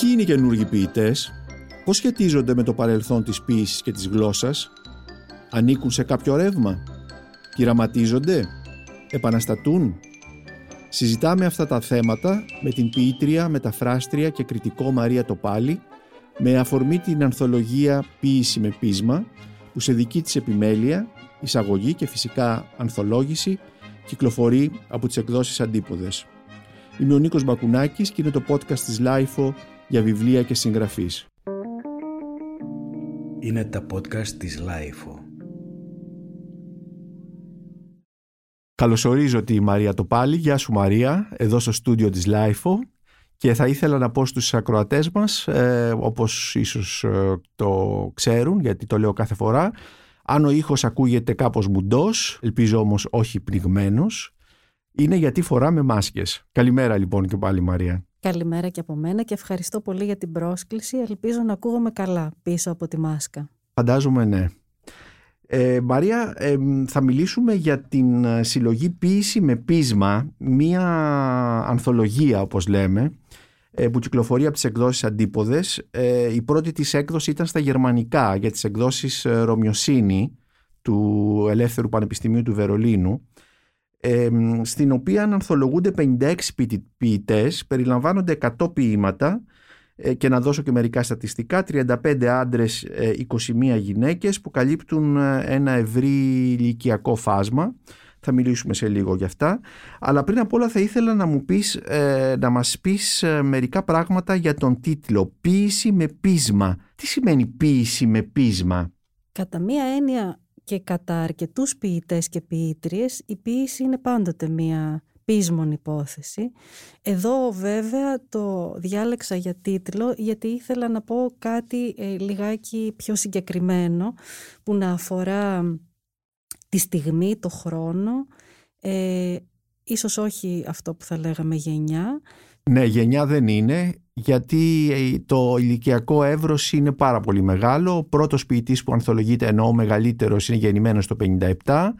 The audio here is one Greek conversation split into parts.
Ποιοι είναι οι καινούργοι ποιητές, πώς σχετίζονται με το παρελθόν της ποίησης και της γλώσσας, ανήκουν σε κάποιο ρεύμα, πειραματίζονται, επαναστατούν; Συζητάμε αυτά τα θέματα με την ποιήτρια, μεταφράστρια και κριτικό Μαρία Τοπάλη με αφορμή την ανθολογία «Ποίηση με πείσμα» που σε δική της επιμέλεια, εισαγωγή και φυσικά ανθολόγηση κυκλοφορεί από τις εκδόσεις Αντίποδες. Είμαι ο Νίκος Μπακουνάκης και είναι το podcast της LIFO για βιβλία και συγγραφείς. Είναι τα podcast της LIFO. Καλωσορίζω τη Μαρία Τοπάλη. Γεια σου Μαρία, εδώ στο στούντιο της LIFO και θα ήθελα να πω στους ακροατές μας, ε, όπως ίσως ε, το ξέρουν γιατί το λέω κάθε φορά, αν ο ήχος ακούγεται κάπως μουντός, ελπίζω όμως όχι πνιγμένος, είναι γιατί φοράμε μάσκες. Καλημέρα λοιπόν και πάλι Μαρία. Καλημέρα και από μένα και ευχαριστώ πολύ για την πρόσκληση. Ελπίζω να ακούγομαι καλά πίσω από τη μάσκα. Φαντάζομαι ναι. Ε, Μαρία, ε, θα μιλήσουμε για την ε, συλλογή ποίηση με πείσμα, μία ανθολογία όπως λέμε, ε, που κυκλοφορεί από τις εκδόσεις Αντίποδες. Ε, η πρώτη της έκδοση ήταν στα γερμανικά για τις εκδόσεις Ρωμιοσύνη του Ελεύθερου Πανεπιστημίου του Βερολίνου στην οποία ανθολογούνται 56 ποιητές, περιλαμβάνονται 100 ποίηματα ε, και να δώσω και μερικά στατιστικά 35 άντρες, 21 ε, γυναίκες που καλύπτουν ε, ένα ευρύ ηλικιακό φάσμα. Θα μιλήσουμε σε λίγο γι' αυτά. Αλλά πριν απ' όλα θα ήθελα να μου πεις να μας πεις μερικά πράγματα για τον τίτλο. «Ποίηση με πείσμα». Τι σημαίνει ποίηση με πείσμα; Κατά μία έννοια και κατά αρκετούς ποιητές και ποιήτριες η ποίηση είναι πάντοτε μία πείσμον υπόθεση. Εδώ βέβαια το διάλεξα για τίτλο γιατί ήθελα να πω κάτι ε, λιγάκι πιο συγκεκριμένο που να αφορά τη στιγμή, το χρόνο, ε, ίσως όχι αυτό που θα λέγαμε γενιά. Ναι, γενιά δεν είναι γιατί ε, το ηλικιακό εύρος είναι πάρα πολύ μεγάλο. Ο πρώτος ποιητής που ανθολογείται ενώ ο μεγαλύτερος είναι γεννημένος το 57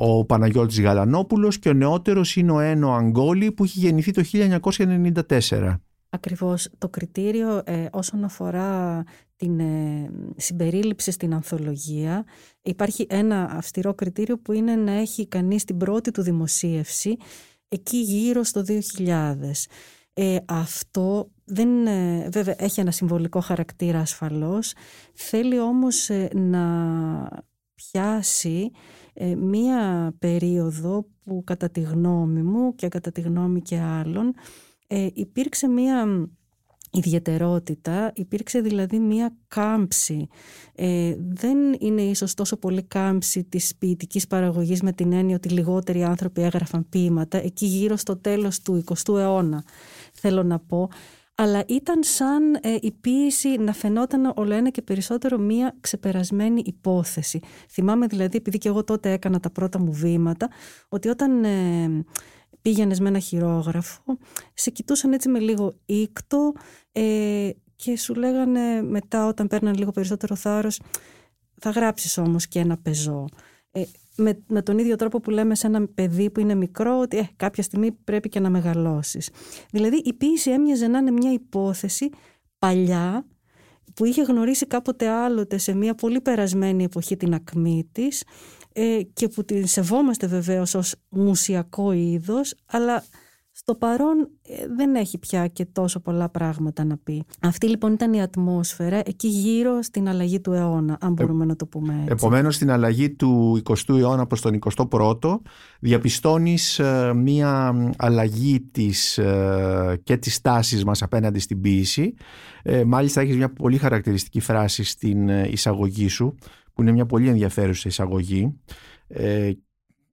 ο Παναγιώτης Γαλανόπουλος και ο νεότερος είναι ο Ένο Αγκόλη που έχει γεννηθεί το 1994. Ακριβώς το κριτήριο ε, όσον αφορά την ε, συμπερίληψη στην ανθολογία υπάρχει ένα αυστηρό κριτήριο που είναι να έχει κανείς την πρώτη του δημοσίευση εκεί γύρω στο 2000. Ε, αυτό δεν, ε, βέβαια έχει ένα συμβολικό χαρακτήρα ασφαλώς, θέλει όμως ε, να πιάσει μία περίοδο που κατά τη γνώμη μου και κατά τη γνώμη και άλλων υπήρξε μία ιδιαιτερότητα, υπήρξε δηλαδή μία κάμψη. Ε, δεν είναι ίσως τόσο πολύ κάμψη της ποιητικής παραγωγής με την έννοια ότι λιγότεροι άνθρωποι έγραφαν ποίηματα, εκεί γύρω στο τέλος του 20ου αιώνα θέλω να πω, αλλά ήταν σαν ε, η ποίηση να φαινόταν όλο ένα και περισσότερο μία ξεπερασμένη υπόθεση. Θυμάμαι δηλαδή, επειδή και εγώ τότε έκανα τα πρώτα μου βήματα, ότι όταν ε, πήγαινες με ένα χειρόγραφο, σε κοιτούσαν έτσι με λίγο ήκτο ε, και σου λέγανε μετά όταν παίρναν λίγο περισσότερο θάρρος θα γράψεις όμως και ένα πεζό. Ε, με, με τον ίδιο τρόπο που λέμε σε ένα παιδί που είναι μικρό ότι ε, κάποια στιγμή πρέπει και να μεγαλώσεις. Δηλαδή η ποίηση έμοιαζε να είναι μια υπόθεση παλιά που είχε γνωρίσει κάποτε άλλοτε σε μια πολύ περασμένη εποχή την ακμή της ε, και που την σεβόμαστε βεβαίως ως μουσιακό είδος αλλά στο παρόν ε, δεν έχει πια και τόσο πολλά πράγματα να πει. Αυτή λοιπόν ήταν η ατμόσφαιρα εκεί γύρω στην αλλαγή του αιώνα, αν ε, μπορούμε να το πούμε έτσι. Επομένως στην αλλαγή του 20ου αιώνα προς τον 21ο διαπιστώνεις ε, μία αλλαγή της, και της τάσης μας απέναντι στην ποίηση. μάλιστα έχεις μια πολύ χαρακτηριστική φράση στην εισαγωγή σου που είναι μια πολύ ενδιαφέρουσα εισαγωγή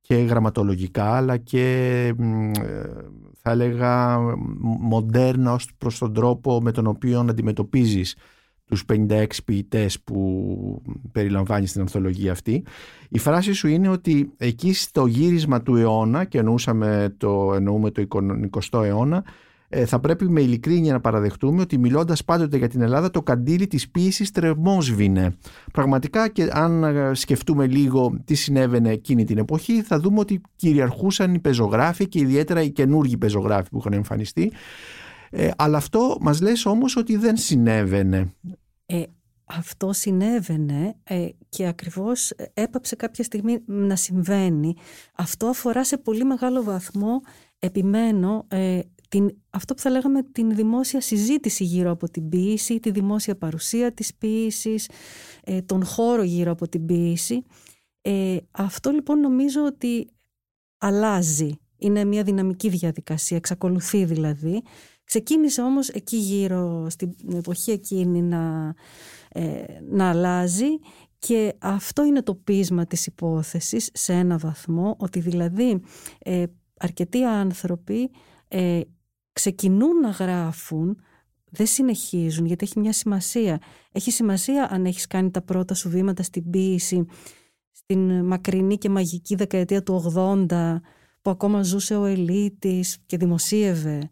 και γραμματολογικά αλλά και θα έλεγα μοντέρνα ως προς τον τρόπο με τον οποίο αντιμετωπίζεις τους 56 ποιητές που περιλαμβάνεις στην ανθολογία αυτή. Η φράση σου είναι ότι εκεί στο γύρισμα του αιώνα και εννοούσαμε το, εννοούμε το 20ο αιώνα ε, θα πρέπει με ειλικρίνεια να παραδεχτούμε ότι μιλώντας πάντοτε για την Ελλάδα το καντήλι της ποίησης τρεμόσβηνε. Πραγματικά και αν ε, σκεφτούμε λίγο τι συνέβαινε εκείνη την εποχή θα δούμε ότι κυριαρχούσαν οι πεζογράφοι και ιδιαίτερα οι καινούργοι πεζογράφοι που είχαν εμφανιστεί Ε, αλλά αυτό μας λες όμως ότι δεν συνέβαινε. Ε, αυτό συνέβαινε ε, και ακριβώς έπαψε κάποια στιγμή να συμβαίνει. Αυτό αφορά σε πολύ μεγάλο βαθμό, επιμένω, ε, την, αυτό που θα λέγαμε την δημόσια συζήτηση γύρω από την ποίηση, τη δημόσια παρουσία της ποίησης, ε, τον χώρο γύρω από την ποίηση. Ε, αυτό λοιπόν νομίζω ότι αλλάζει. Είναι μια δυναμική διαδικασία, εξακολουθεί δηλαδή. Ξεκίνησε όμως εκεί γύρω, στην εποχή εκείνη να, ε, να αλλάζει και αυτό είναι το πείσμα της υπόθεσης σε ένα βαθμό, ότι δηλαδή ε, αρκετοί άνθρωποι ε, ξεκινούν να γράφουν, δεν συνεχίζουν γιατί έχει μια σημασία. Έχει σημασία αν έχεις κάνει τα πρώτα σου βήματα στην ποίηση στην μακρινή και μαγική δεκαετία του 80 που ακόμα ζούσε ο Ελίτης και δημοσίευε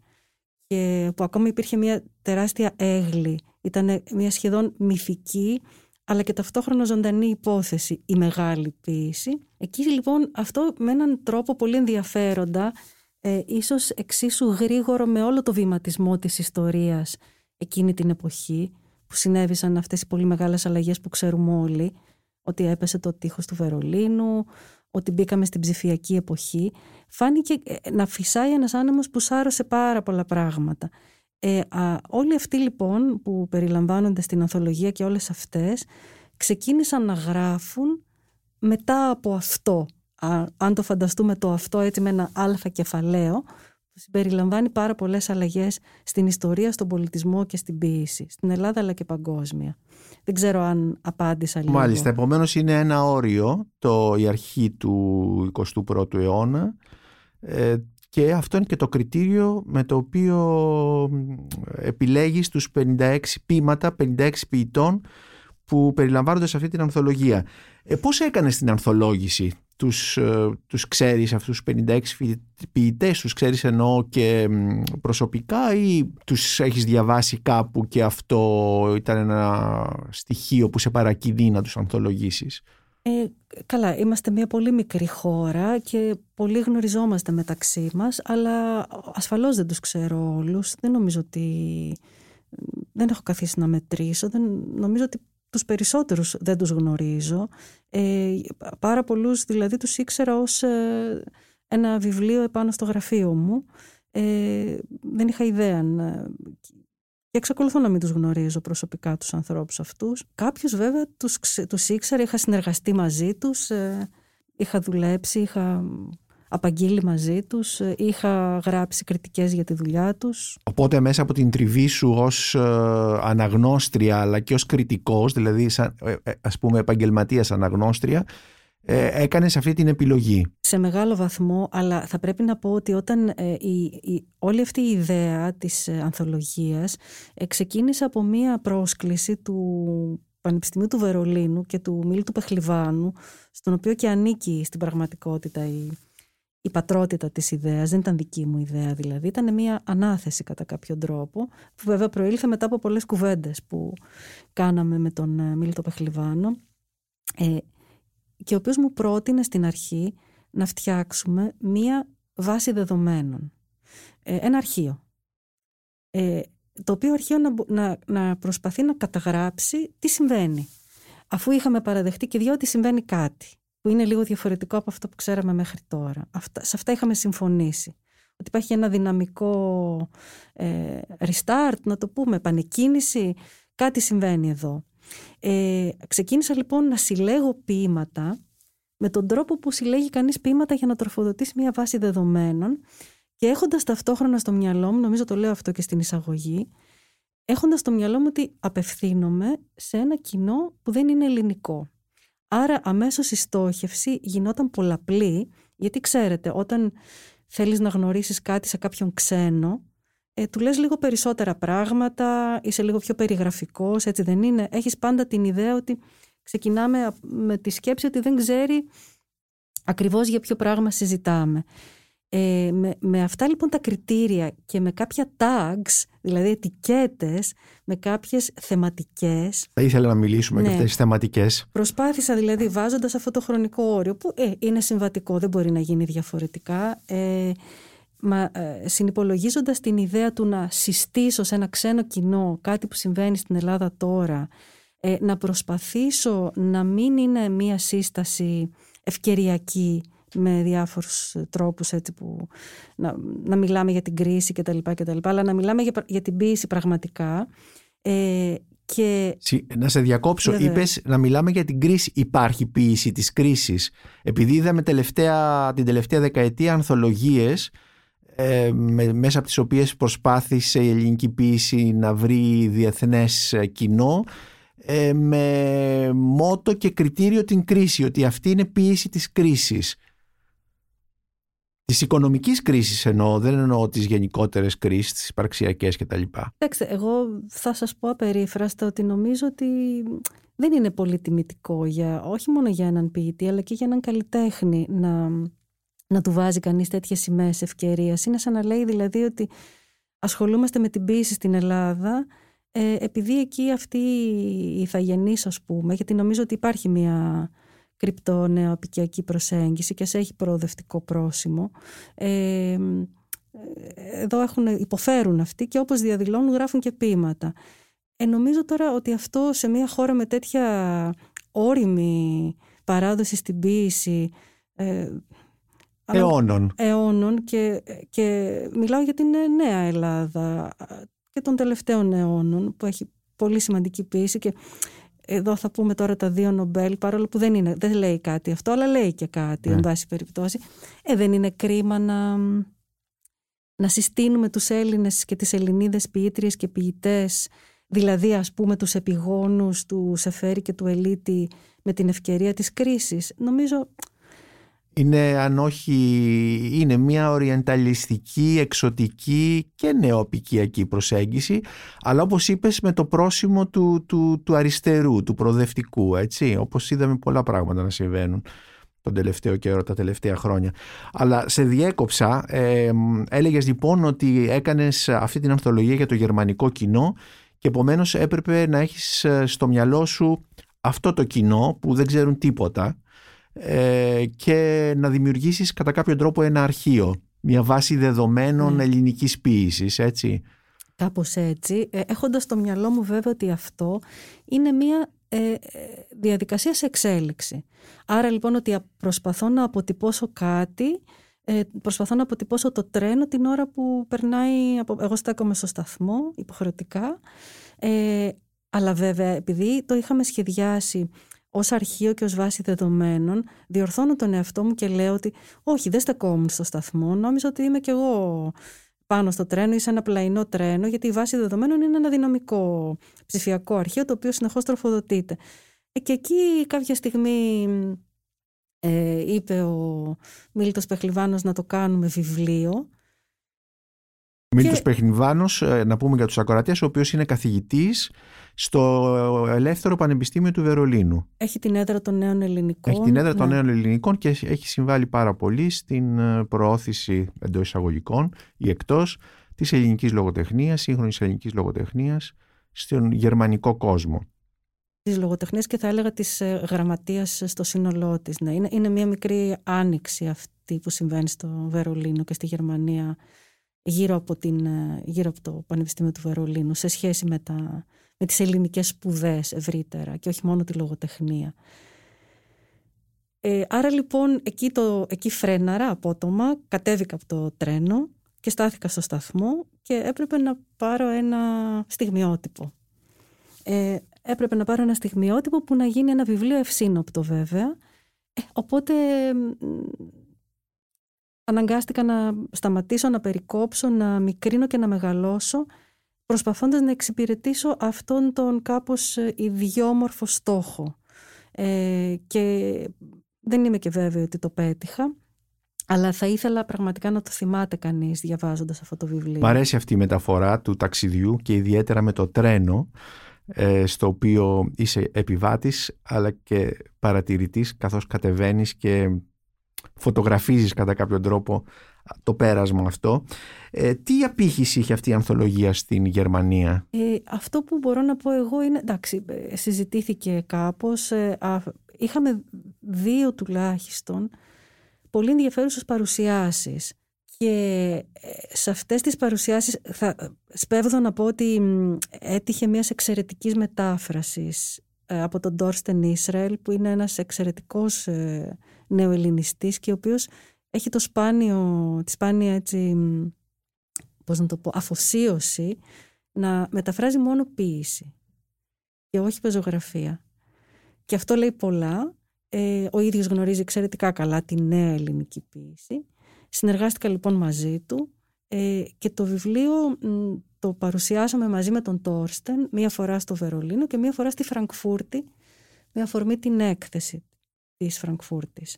και που ακόμα υπήρχε μια τεράστια έγλη. Ήταν μια σχεδόν μυθική αλλά και ταυτόχρονα ζωντανή υπόθεση η μεγάλη ποίηση. Εκεί λοιπόν αυτό με έναν τρόπο πολύ ενδιαφέροντα ε, ίσως εξίσου γρήγορο με όλο το βηματισμό της ιστορίας εκείνη την εποχή που συνέβησαν αυτές οι πολύ μεγάλες αλλαγές που ξέρουμε όλοι ότι έπεσε το τείχος του Βερολίνου, ότι μπήκαμε στην ψηφιακή εποχή φάνηκε ε, να φυσάει ένας άνεμος που σάρωσε πάρα πολλά πράγματα. Ε, όλοι αυτοί λοιπόν που περιλαμβάνονται στην ανθολογία και όλες αυτές ξεκίνησαν να γράφουν μετά από αυτό αν το φανταστούμε το αυτό έτσι με ένα αλφα κεφαλαίο, που συμπεριλαμβάνει πάρα πολλές αλλαγές στην ιστορία, στον πολιτισμό και στην ποίηση, στην Ελλάδα αλλά και παγκόσμια. Δεν ξέρω αν απάντησα λίγο. Μάλιστα, επομένως είναι ένα όριο το, η αρχή του 21ου αιώνα ε, και αυτό είναι και το κριτήριο με το οποίο επιλέγεις τους 56 ποίηματα, 56 ποιητών που περιλαμβάνονται σε αυτή την ανθολογία. Ε, πώς έκανες την ανθολόγηση; Τους, ε, τους ξέρεις αυτούς τους 56 ποιητές, τους ξέρεις εννοώ και προσωπικά ή τους έχεις διαβάσει κάπου και αυτό ήταν ένα στοιχείο που σε παρακινεί να τους ανθολογήσεις; Ε, καλά, είμαστε μια πολύ μικρή χώρα και πολύ γνωριζόμαστε μεταξύ μας, αλλά ασφαλώς δεν τους ξέρω όλους. Δεν νομίζω ότι... Δεν έχω καθίσει να μετρήσω. Δεν, νομίζω ότι τους περισσότερους δεν τους γνωρίζω. Ε, πάρα πολλούς δηλαδή τους ήξερα ως ε, ένα βιβλίο επάνω στο γραφείο μου. Ε, δεν είχα ιδέα και εξακολουθώ να μην τους γνωρίζω προσωπικά τους ανθρώπους αυτούς. Κάποιους βέβαια τους, τους ήξερα, είχα συνεργαστεί μαζί τους, ε, είχα δουλέψει, είχα απαγγείλει μαζί τους, ε, είχα γράψει κριτικές για τη δουλειά τους. Οπότε μέσα από την τριβή σου ως ε, αναγνώστρια αλλά και ως κριτικός, δηλαδή σαν, ε, ας πούμε επαγγελματίας αναγνώστρια, ε, έκανες αυτή την επιλογή. Σε μεγάλο βαθμό, αλλά θα πρέπει να πω ότι όταν η, η, όλη αυτή η ιδέα της ανθολογίας ξεκίνησε από μία πρόσκληση του Πανεπιστημίου του Βερολίνου και του Μίλτου Πεχλιβάνου, στον οποίο και ανήκει στην πραγματικότητα η, η πατρότητα της ιδέας, δεν ήταν δική μου ιδέα δηλαδή, ήταν μια ανάθεση κατά κάποιο τρόπο, που βέβαια προήλθε μετά από πολλές κουβέντες που κάναμε με τον ε, Μίλτο Πεχλιβάνο ε, και ο οποίος μου πρότεινε στην αρχή να φτιάξουμε μία βάση δεδομένων, ε, ένα αρχείο. Ε, το οποίο αρχείο να, να, να προσπαθεί να καταγράψει τι συμβαίνει. Αφού είχαμε παραδεχτεί και διότι συμβαίνει κάτι που είναι λίγο διαφορετικό από αυτό που ξέραμε μέχρι τώρα. Αυτά, σε αυτά είχαμε συμφωνήσει. Ότι υπάρχει ένα δυναμικό ε, restart, να το πούμε, επανεκκίνηση. Κάτι συμβαίνει εδώ. Ε, ξεκίνησα λοιπόν να συλλέγω ποίηματα με τον τρόπο που συλλέγει κανείς ποίηματα για να τροφοδοτήσει μια βάση δεδομένων και έχοντας ταυτόχρονα στο μυαλό μου, νομίζω το λέω αυτό και στην εισαγωγή, έχοντας στο μυαλό μου ότι απευθύνομαι σε ένα κοινό που δεν είναι ελληνικό. Άρα αμέσως η στόχευση γινόταν πολλαπλή, γιατί ξέρετε, όταν θέλεις να γνωρίσεις κάτι σε κάποιον ξένο, ε, του λες λίγο περισσότερα πράγματα, είσαι λίγο πιο περιγραφικός, έτσι δεν είναι. Έχεις πάντα την ιδέα ότι ξεκινάμε με τη σκέψη ότι δεν ξέρει ακριβώς για ποιο πράγμα συζητάμε. Ε, με, με αυτά λοιπόν τα κριτήρια και με κάποια tags, δηλαδή ετικέτες, με κάποιες θεματικές. Θα ήθελα να μιλήσουμε ναι. για αυτές τις θεματικές. Προσπάθησα δηλαδή βάζοντας αυτό το χρονικό όριο που ε, είναι συμβατικό, δεν μπορεί να γίνει διαφορετικά. Ε, μα, ε, συνυπολογίζοντας την ιδέα του να συστήσω σε ένα ξένο κοινό κάτι που συμβαίνει στην Ελλάδα τώρα, ε, να προσπαθήσω να μην είναι μία σύσταση ευκαιριακή με διάφορους τρόπους έτσι που να, να μιλάμε για την κρίση κτλ, κτλ αλλά να μιλάμε για, για την ποίηση πραγματικά ε, και... Να σε διακόψω, είπες να μιλάμε για την κρίση. Υπάρχει ποίηση της κρίσης. Επειδή είδαμε τελευταία, την τελευταία δεκαετία ανθολογίες ε, μέσα από τις οποίες προσπάθησε η ελληνική ποίηση να βρει διεθνές κοινό ε, με μότο και κριτήριο την κρίση, ότι αυτή είναι ποίηση της κρίσης. Της οικονομικής κρίσης εννοώ, δεν εννοώ τις γενικότερες κρίσεις, τις υπαρξιακές κτλ. Κοιτάξτε, εγώ θα σας πω απερίφραστα ότι νομίζω ότι δεν είναι πολύ τιμητικό για, όχι μόνο για έναν ποιητή, αλλά και για έναν καλλιτέχνη να, να του βάζει κανείς τέτοιες σημαίες ευκαιρίας. Είναι σαν να λέει δηλαδή ότι ασχολούμαστε με την ποιήση στην Ελλάδα ε, επειδή εκεί αυτή η ηθαγενής ας πούμε, γιατί νομίζω ότι υπάρχει μια κρυπτονεοαπικιακή προσέγγιση και σε έχει προοδευτικό πρόσημο. Ε, εδώ έχουν, υποφέρουν αυτοί και όπως διαδηλώνουν γράφουν και ποίηματα. Ε, νομίζω τώρα ότι αυτό σε μια χώρα με τέτοια όρημη παράδοση στην ποίηση ε, αιώνων, αιώνων και, και μιλάω για την νέα Ελλάδα και των τελευταίων αιώνων που έχει πολύ σημαντική ποίηση και εδώ θα πούμε τώρα τα δύο Νομπέλ, παρόλο που δεν, είναι, δεν λέει κάτι αυτό, αλλά λέει και κάτι, ναι. εν πάση περιπτώσει. Ε, δεν είναι κρίμα να, να συστήνουμε τους Έλληνες και τις Ελληνίδες ποιήτριες και ποιητές, δηλαδή ας πούμε τους επιγόνους του Σεφέρη και του Ελίτη με την ευκαιρία της κρίσης. Νομίζω είναι αν όχι είναι μια οριενταλιστική, εξωτική και νεοπικιακή προσέγγιση αλλά όπως είπες με το πρόσημο του, του, του αριστερού, του προοδευτικού έτσι όπως είδαμε πολλά πράγματα να συμβαίνουν τον τελευταίο καιρό, τα τελευταία χρόνια. Αλλά σε διέκοψα, ε, έλεγες λοιπόν ότι έκανες αυτή την ανθολογία για το γερμανικό κοινό και επομένως έπρεπε να έχεις ε, στο μυαλό σου αυτό το κοινό που δεν ξέρουν τίποτα ε, και να δημιουργήσεις κατά κάποιο τρόπο ένα αρχείο, μια βάση δεδομένων mm. ελληνικής ποίησης, έτσι. Κάπως έτσι, ε, έχοντας στο μυαλό μου βέβαια ότι αυτό είναι μια ε, διαδικασία σε εξέλιξη. Άρα λοιπόν ότι προσπαθώ να αποτυπώσω κάτι, ε, προσπαθώ να αποτυπώσω το τρένο την ώρα που περνάει, από, εγώ στέκομαι στο σταθμό υποχρεωτικά, ε, αλλά βέβαια επειδή το είχαμε σχεδιάσει ως αρχείο και ως βάση δεδομένων, διορθώνω τον εαυτό μου και λέω ότι όχι, δεν στεκόμουν στο σταθμό. Νόμιζα ότι είμαι κι εγώ πάνω στο τρένο ή σε ένα πλαϊνό τρένο, γιατί η βάση δεδομένων είναι ένα δυναμικό ψηφιακό αρχείο το οποίο συνεχώς τροφοδοτείται. Ε, και εκεί κάποια στιγμή ε, είπε ο Μίλτος Πεχλιβάνος να το κάνουμε βιβλίο Μίλτος και... Ε, να πούμε για τους ακροατές, ο οποίος είναι καθηγητής στο Ελεύθερο Πανεπιστήμιο του Βερολίνου. Έχει την έδρα των νέων ελληνικών. Έχει την έδρα ναι. των νέων ελληνικών και έχει συμβάλει πάρα πολύ στην ε, προώθηση εντός εισαγωγικών ή εκτός της ελληνικής λογοτεχνίας, σύγχρονης ελληνικής λογοτεχνίας στον γερμανικό κόσμο. Της λογοτεχνίας και θα έλεγα της ε, γραμματείας στο σύνολό της. Ναι. Είναι, είναι μια μικρή άνοιξη αυτή που συμβαίνει στο Βερολίνο και στη Γερμανία γύρω από, την, ε, γύρω από το Πανεπιστήμιο του Βερολίνου σε σχέση με, τα, με τις ελληνικές σπουδές ευρύτερα και όχι μόνο τη λογοτεχνία. Ε, άρα λοιπόν εκεί, το, εκεί φρέναρα απότομα, κατέβηκα από το τρένο και στάθηκα στο σταθμό και έπρεπε να πάρω ένα στιγμιότυπο. Ε, έπρεπε να πάρω ένα στιγμιότυπο που να γίνει ένα βιβλίο ευσύνοπτο βέβαια. Ε, οπότε αναγκάστηκα να σταματήσω, να περικόψω, να μικρύνω και να μεγαλώσω προσπαθώντας να εξυπηρετήσω αυτόν τον κάπως ε, ιδιόμορφο στόχο. Ε, και δεν είμαι και βέβαιη ότι το πέτυχα, αλλά θα ήθελα πραγματικά να το θυμάται κανείς διαβάζοντας αυτό το βιβλίο. Μ' αρέσει αυτή η μεταφορά του ταξιδιού και ιδιαίτερα με το τρένο, ε, στο οποίο είσαι επιβάτης αλλά και παρατηρητής καθώς κατεβαίνεις και φωτογραφίζεις κατά κάποιο τρόπο το πέρασμα αυτό. Ε, τι απήχηση είχε αυτή η ανθολογία στην Γερμανία; Ε, αυτό που μπορώ να πω εγώ είναι, εντάξει, ε, συζητήθηκε κάπως, ε, είχαμε δύο τουλάχιστον πολύ ενδιαφέρουσες παρουσιάσεις Και ε, σε αυτές τις παρουσιάσεις θα σπέβδω να πω ότι έτυχε μιας εξαιρετικής μετάφρασης ε, από τον Ντόρστεν Ισραήλ που είναι ένας εξαιρετικός ε, νεοελληνιστής και ο οποίος έχει το σπάνιο, τη σπάνια έτσι, πώς να το πω, αφοσίωση να μεταφράζει μόνο ποίηση και όχι πεζογραφία. Και αυτό λέει πολλά. Ε, ο ίδιος γνωρίζει εξαιρετικά καλά τη νέα ελληνική ποίηση. Συνεργάστηκα λοιπόν μαζί του ε, και το βιβλίο το παρουσιάσαμε μαζί με τον Τόρστεν μία φορά στο Βερολίνο και μία φορά στη Φραγκφούρτη με αφορμή την έκθεση της Φραγκφούρτης.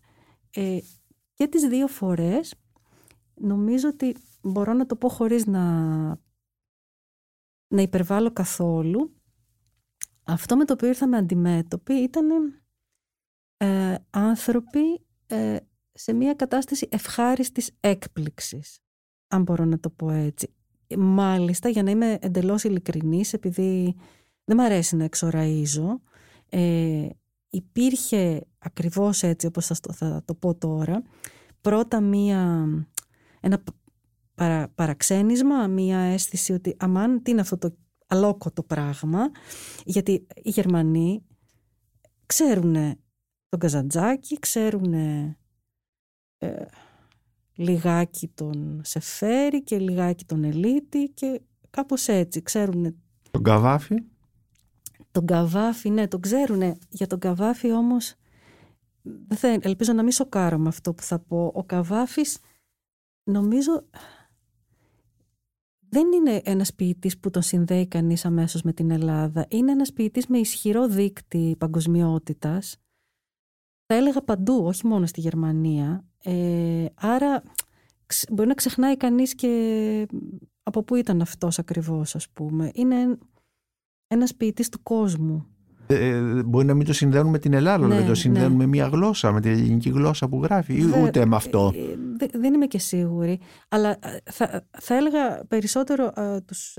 Ε, και τις δύο φορές νομίζω ότι μπορώ να το πω χωρίς να, να υπερβάλλω καθόλου αυτό με το οποίο ήρθαμε αντιμέτωποι ήταν ε, άνθρωποι ε, σε μια κατάσταση ευχάριστης έκπληξης, αν μπορώ να το πω έτσι. Μάλιστα, για να είμαι εντελώς ειλικρινής, επειδή δεν μ' αρέσει να εξοραίζω, ε, υπήρχε ακριβώς έτσι όπως θα, θα το πω τώρα, πρώτα μία, ένα παρα, παραξένισμα, μία αίσθηση ότι αμάν τι είναι αυτό το αλόκοτο πράγμα, γιατί οι Γερμανοί ξέρουν τον Καζαντζάκη, ξέρουν ε, λιγάκι τον Σεφέρη και λιγάκι τον Ελίτη και κάπως έτσι ξέρουν. Τον Καβάφη. Τον Καβάφη, ναι, τον ξέρουν. Για τον Καβάφη όμως, δεν, ελπίζω να μην σοκάρω με αυτό που θα πω. Ο Καβάφης νομίζω δεν είναι ένας ποιητής που τον συνδέει κανείς αμέσως με την Ελλάδα. Είναι ένας ποιητής με ισχυρό δίκτυ παγκοσμιότητας. Θα έλεγα παντού, όχι μόνο στη Γερμανία. Ε, άρα μπορεί να ξεχνάει κανείς και από πού ήταν αυτός ακριβώς, ας πούμε. Είναι ένας ποιητής του κόσμου. Ε, ε, μπορεί να μην το συνδέουν με την Ελλάδα, ναι, να το συνδέουν ναι. με μια γλώσσα, με την ελληνική γλώσσα που γράφει, ή ούτε με αυτό. Ε, δεν είμαι και σίγουρη. Αλλά θα, θα έλεγα περισσότερο τους,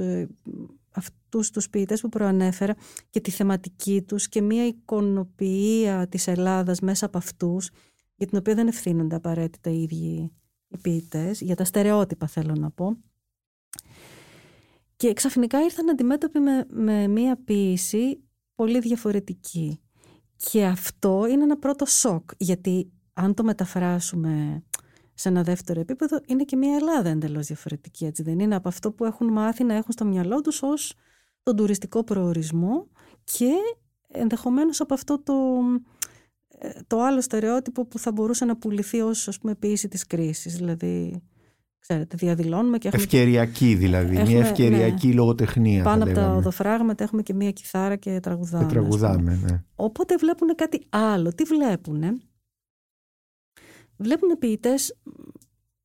αυτούς τους ποιητές που προανέφερα και τη θεματική τους και μια εικονοποιία της Ελλάδας μέσα από αυτούς, για την οποία δεν ευθύνονται απαραίτητα οι ίδιοι οι ποιητές, για τα στερεότυπα θέλω να πω. Και ξαφνικά ήρθαν αντιμέτωποι με, με μία ποίηση πολύ διαφορετική. Και αυτό είναι ένα πρώτο σοκ, γιατί αν το μεταφράσουμε σε ένα δεύτερο επίπεδο, είναι και μια Ελλάδα εντελώς διαφορετική, έτσι δεν είναι, από αυτό που έχουν μάθει να έχουν στο μυαλό τους ως τον τουριστικό προορισμό και ενδεχομένως από αυτό το, ε, το άλλο στερεότυπο που θα μπορούσε να πουληθεί ως ας πούμε, ποιήση της κρίσης, δηλαδή ξέρετε, διαδηλώνουμε και έχουμε... Ευκαιριακή δηλαδή, έχουμε, μια ευκαιριακή ναι, λογοτεχνία. Πάνω από τα οδοφράγματα έχουμε και μια κιθάρα και τραγουδάμε. Και τραγουδάμε, ναι. Οπότε βλέπουν κάτι άλλο. Τι βλέπουν, Βλέπουν ποιητές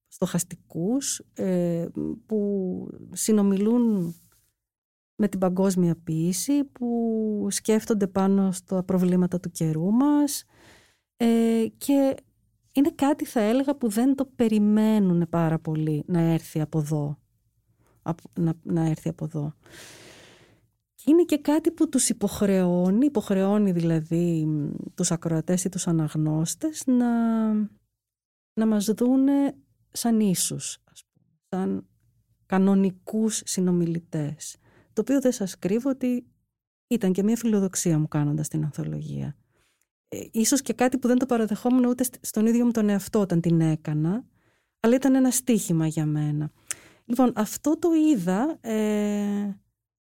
στοχαστικούς ε, που συνομιλούν με την παγκόσμια ποιήση, που σκέφτονται πάνω στα προβλήματα του καιρού μας ε, και είναι κάτι θα έλεγα που δεν το περιμένουν πάρα πολύ να έρθει από εδώ. Να, να έρθει από εδώ. Και είναι και κάτι που τους υποχρεώνει, υποχρεώνει δηλαδή τους ακροατές ή τους αναγνώστες να, να μας δούνε σαν ίσους, ας πούμε, σαν κανονικούς συνομιλητές. Το οποίο δεν σας κρύβω ότι ήταν και μια φιλοδοξία μου κάνοντας την ανθολογία. Ε, ίσως και κάτι που δεν το παραδεχόμουν ούτε στον ίδιο μου τον εαυτό όταν την έκανα, αλλά ήταν ένα στίχημα για μένα. Λοιπόν, αυτό το είδα ε,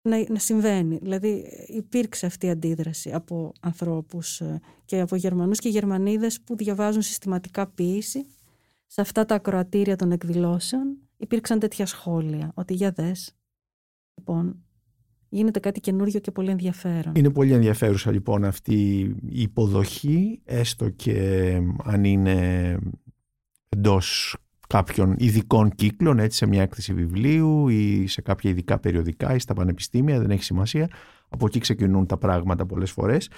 να, να συμβαίνει. Δηλαδή υπήρξε αυτή η αντίδραση από ανθρώπους ε, και από Γερμανούς και Γερμανίδες που διαβάζουν συστηματικά ποίηση. Σε αυτά τα ακροατήρια των εκδηλώσεων υπήρξαν τέτοια σχόλια, ότι για δες. Λοιπόν, γίνεται κάτι καινούριο και πολύ ενδιαφέρον. Είναι πολύ ενδιαφέρουσα λοιπόν αυτή η υποδοχή, έστω και αν είναι εντός κάποιων ειδικών κύκλων, έτσι σε μια έκθεση βιβλίου ή σε κάποια ειδικά περιοδικά ή στα πανεπιστήμια, δεν έχει σημασία. Από εκεί ξεκινούν τα πράγματα πολλές φορές.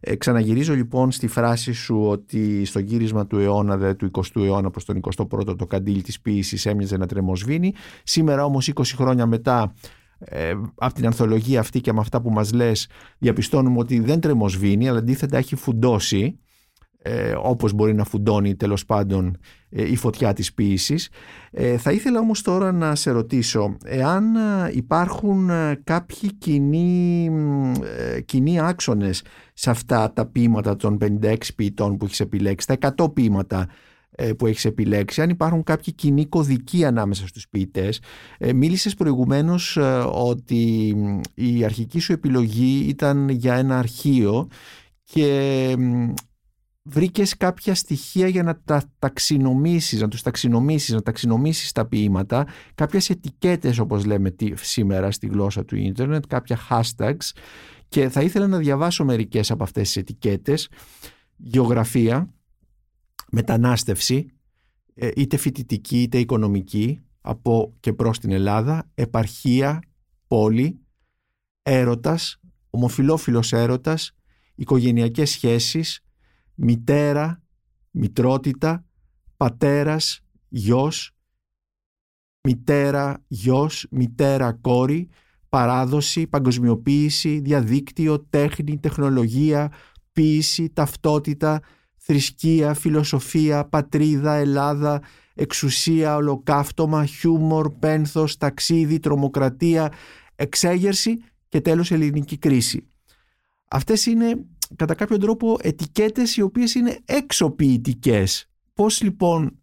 Ε, ξαναγυρίζω λοιπόν στη φράση σου ότι στο γύρισμα του αιώνα, δε, του 20ου αιώνα προς τον 21ο το καντήλι της ποίησης έμοιαζε να τρεμοσβήνει. Σήμερα όμως 20 χρόνια μετά ε, από την ανθολογία αυτή και με αυτά που μας λες διαπιστώνουμε ότι δεν τρεμοσβήνει αλλά αντίθετα έχει φουντώσει ε, όπως μπορεί να φουντώνει τέλος πάντων ε, η φωτιά της ποίησης. Ε, θα ήθελα όμως τώρα να σε ρωτήσω εάν υπάρχουν κάποιοι κοινοί, κοινοί άξονες σε αυτά τα ποίηματα των 56 ποιητών που έχεις επιλέξει, τα 100 ποίηματα που έχεις επιλέξει, αν υπάρχουν κάποιοι κοινοί κωδικοί ανάμεσα στους ποιητές. Μίλησες προηγουμένως ότι η αρχική σου επιλογή ήταν για ένα αρχείο και βρήκες κάποια στοιχεία για να τα ταξινομήσεις, να τους ταξινομήσεις, να ταξινομήσεις τα ποίηματα, κάποιες ετικέτες όπως λέμε σήμερα στη γλώσσα του ίντερνετ, κάποια hashtags και θα ήθελα να διαβάσω μερικές από αυτές τις ετικέτες. Γεωγραφία, μετανάστευση, ε, είτε φοιτητική είτε οικονομική, από και προς την Ελλάδα, επαρχία, πόλη, έρωτας, ομοφιλόφιλος έρωτας, οικογενειακές σχέσεις, μητέρα, μητρότητα, πατέρας, γιος, μητέρα, γιος, μητέρα, κόρη, παράδοση, παγκοσμιοποίηση, διαδίκτυο, τέχνη, τεχνολογία, ποίηση, ταυτότητα, θρησκεία, φιλοσοφία, πατρίδα, Ελλάδα, εξουσία, ολοκαύτωμα, χιούμορ, πένθος, ταξίδι, τρομοκρατία, εξέγερση και τέλος ελληνική κρίση. Αυτές είναι κατά κάποιο τρόπο ετικέτες οι οποίες είναι εξοποιητικές. Πώς λοιπόν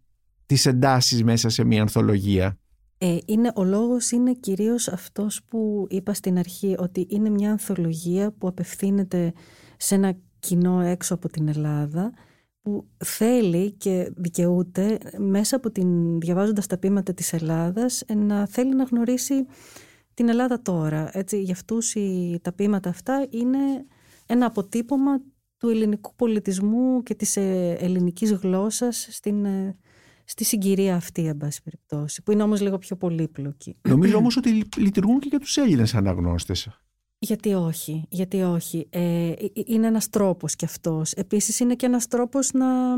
τις εντάσεις μέσα σε μια ανθολογία; Ε, είναι, ο λόγος είναι κυρίως αυτός που είπα στην αρχή ότι είναι μια ανθολογία που απευθύνεται σε ένα κοινό έξω από την Ελλάδα που θέλει και δικαιούται μέσα από την, διαβάζοντας τα πείματα της Ελλάδας να θέλει να γνωρίσει την Ελλάδα τώρα. Έτσι, για αυτούς οι, τα πείματα αυτά είναι ένα αποτύπωμα του ελληνικού πολιτισμού και της ε, ελληνικής γλώσσας στην, ε, στη συγκυρία αυτή, εν πάση περιπτώσει, που είναι όμως λίγο πιο πολύπλοκη. Νομίζω όμως ότι λειτουργούν και για τους Έλληνες αναγνώστες. Γιατί όχι, γιατί όχι. Ε, είναι ένας τρόπος κι αυτός. Επίσης είναι και ένας τρόπος να,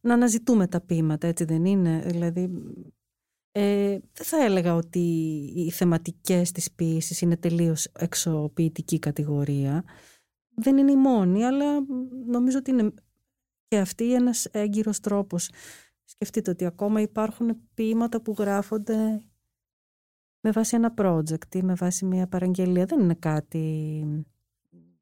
να αναζητούμε τα ποίηματα, έτσι δεν είναι; Δηλαδή, ε, δεν θα έλεγα ότι οι θεματικές της ποίησης είναι τελείως εξωποιητική κατηγορία δεν είναι η μόνη, αλλά νομίζω ότι είναι και αυτή ένας έγκυρος τρόπος. Σκεφτείτε ότι ακόμα υπάρχουν ποίηματα που γράφονται με βάση ένα project ή με βάση μια παραγγελία. Δεν είναι κάτι...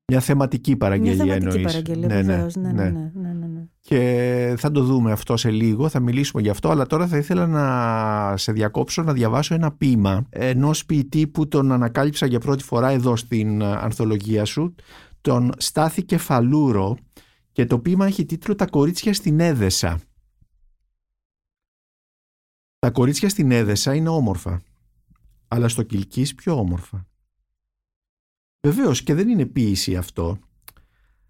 Μια θεματική παραγγελία Μια θεματική παραγγελία, ναι, βεβαίως. Ναι ναι. ναι, ναι, ναι, ναι, Και θα το δούμε αυτό σε λίγο, θα μιλήσουμε γι' αυτό, αλλά τώρα θα ήθελα να σε διακόψω να διαβάσω ένα ποίημα ενός ποιητή που τον ανακάλυψα για πρώτη φορά εδώ στην ανθολογία σου, τον Στάθη Κεφαλούρο και το ποίημα έχει τίτλο «Τα κορίτσια στην Έδεσα». Τα κορίτσια στην Έδεσα είναι όμορφα, αλλά στο Κιλκής πιο όμορφα. Βεβαίως και δεν είναι ποίηση αυτό.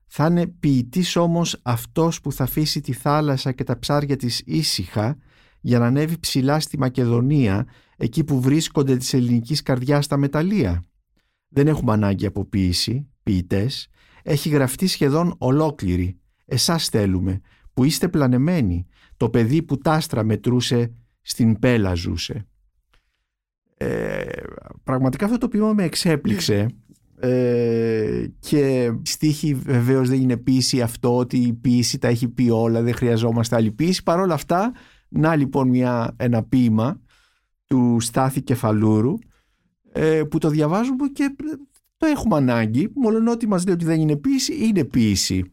Θα είναι ποιητής όμως αυτός που θα αφήσει τη θάλασσα και τα ψάρια της ήσυχα για να ανέβει ψηλά στη Μακεδονία, εκεί που βρίσκονται της ελληνικής καρδιάς τα μεταλλεία. Δεν έχουμε ανάγκη από ποίηση, ποιητές, έχει γραφτεί σχεδόν ολόκληρη. Εσάς θέλουμε, που είστε πλανεμένοι, το παιδί που τάστρα μετρούσε στην πέλα ζούσε. Ε, πραγματικά αυτό το ποίημα με εξέπληξε ε, και η στίχη βεβαίως δεν είναι ποίηση αυτό ότι η ποίηση τα έχει πει όλα, δεν χρειαζόμαστε άλλη ποίηση. Παρ' όλα αυτά, να λοιπόν μια, ένα ποίημα του Στάθη Κεφαλούρου ε, που το διαβάζουμε και το έχουμε ανάγκη, μόνο ότι μας λέει ότι δεν είναι ποίηση, είναι ποίηση.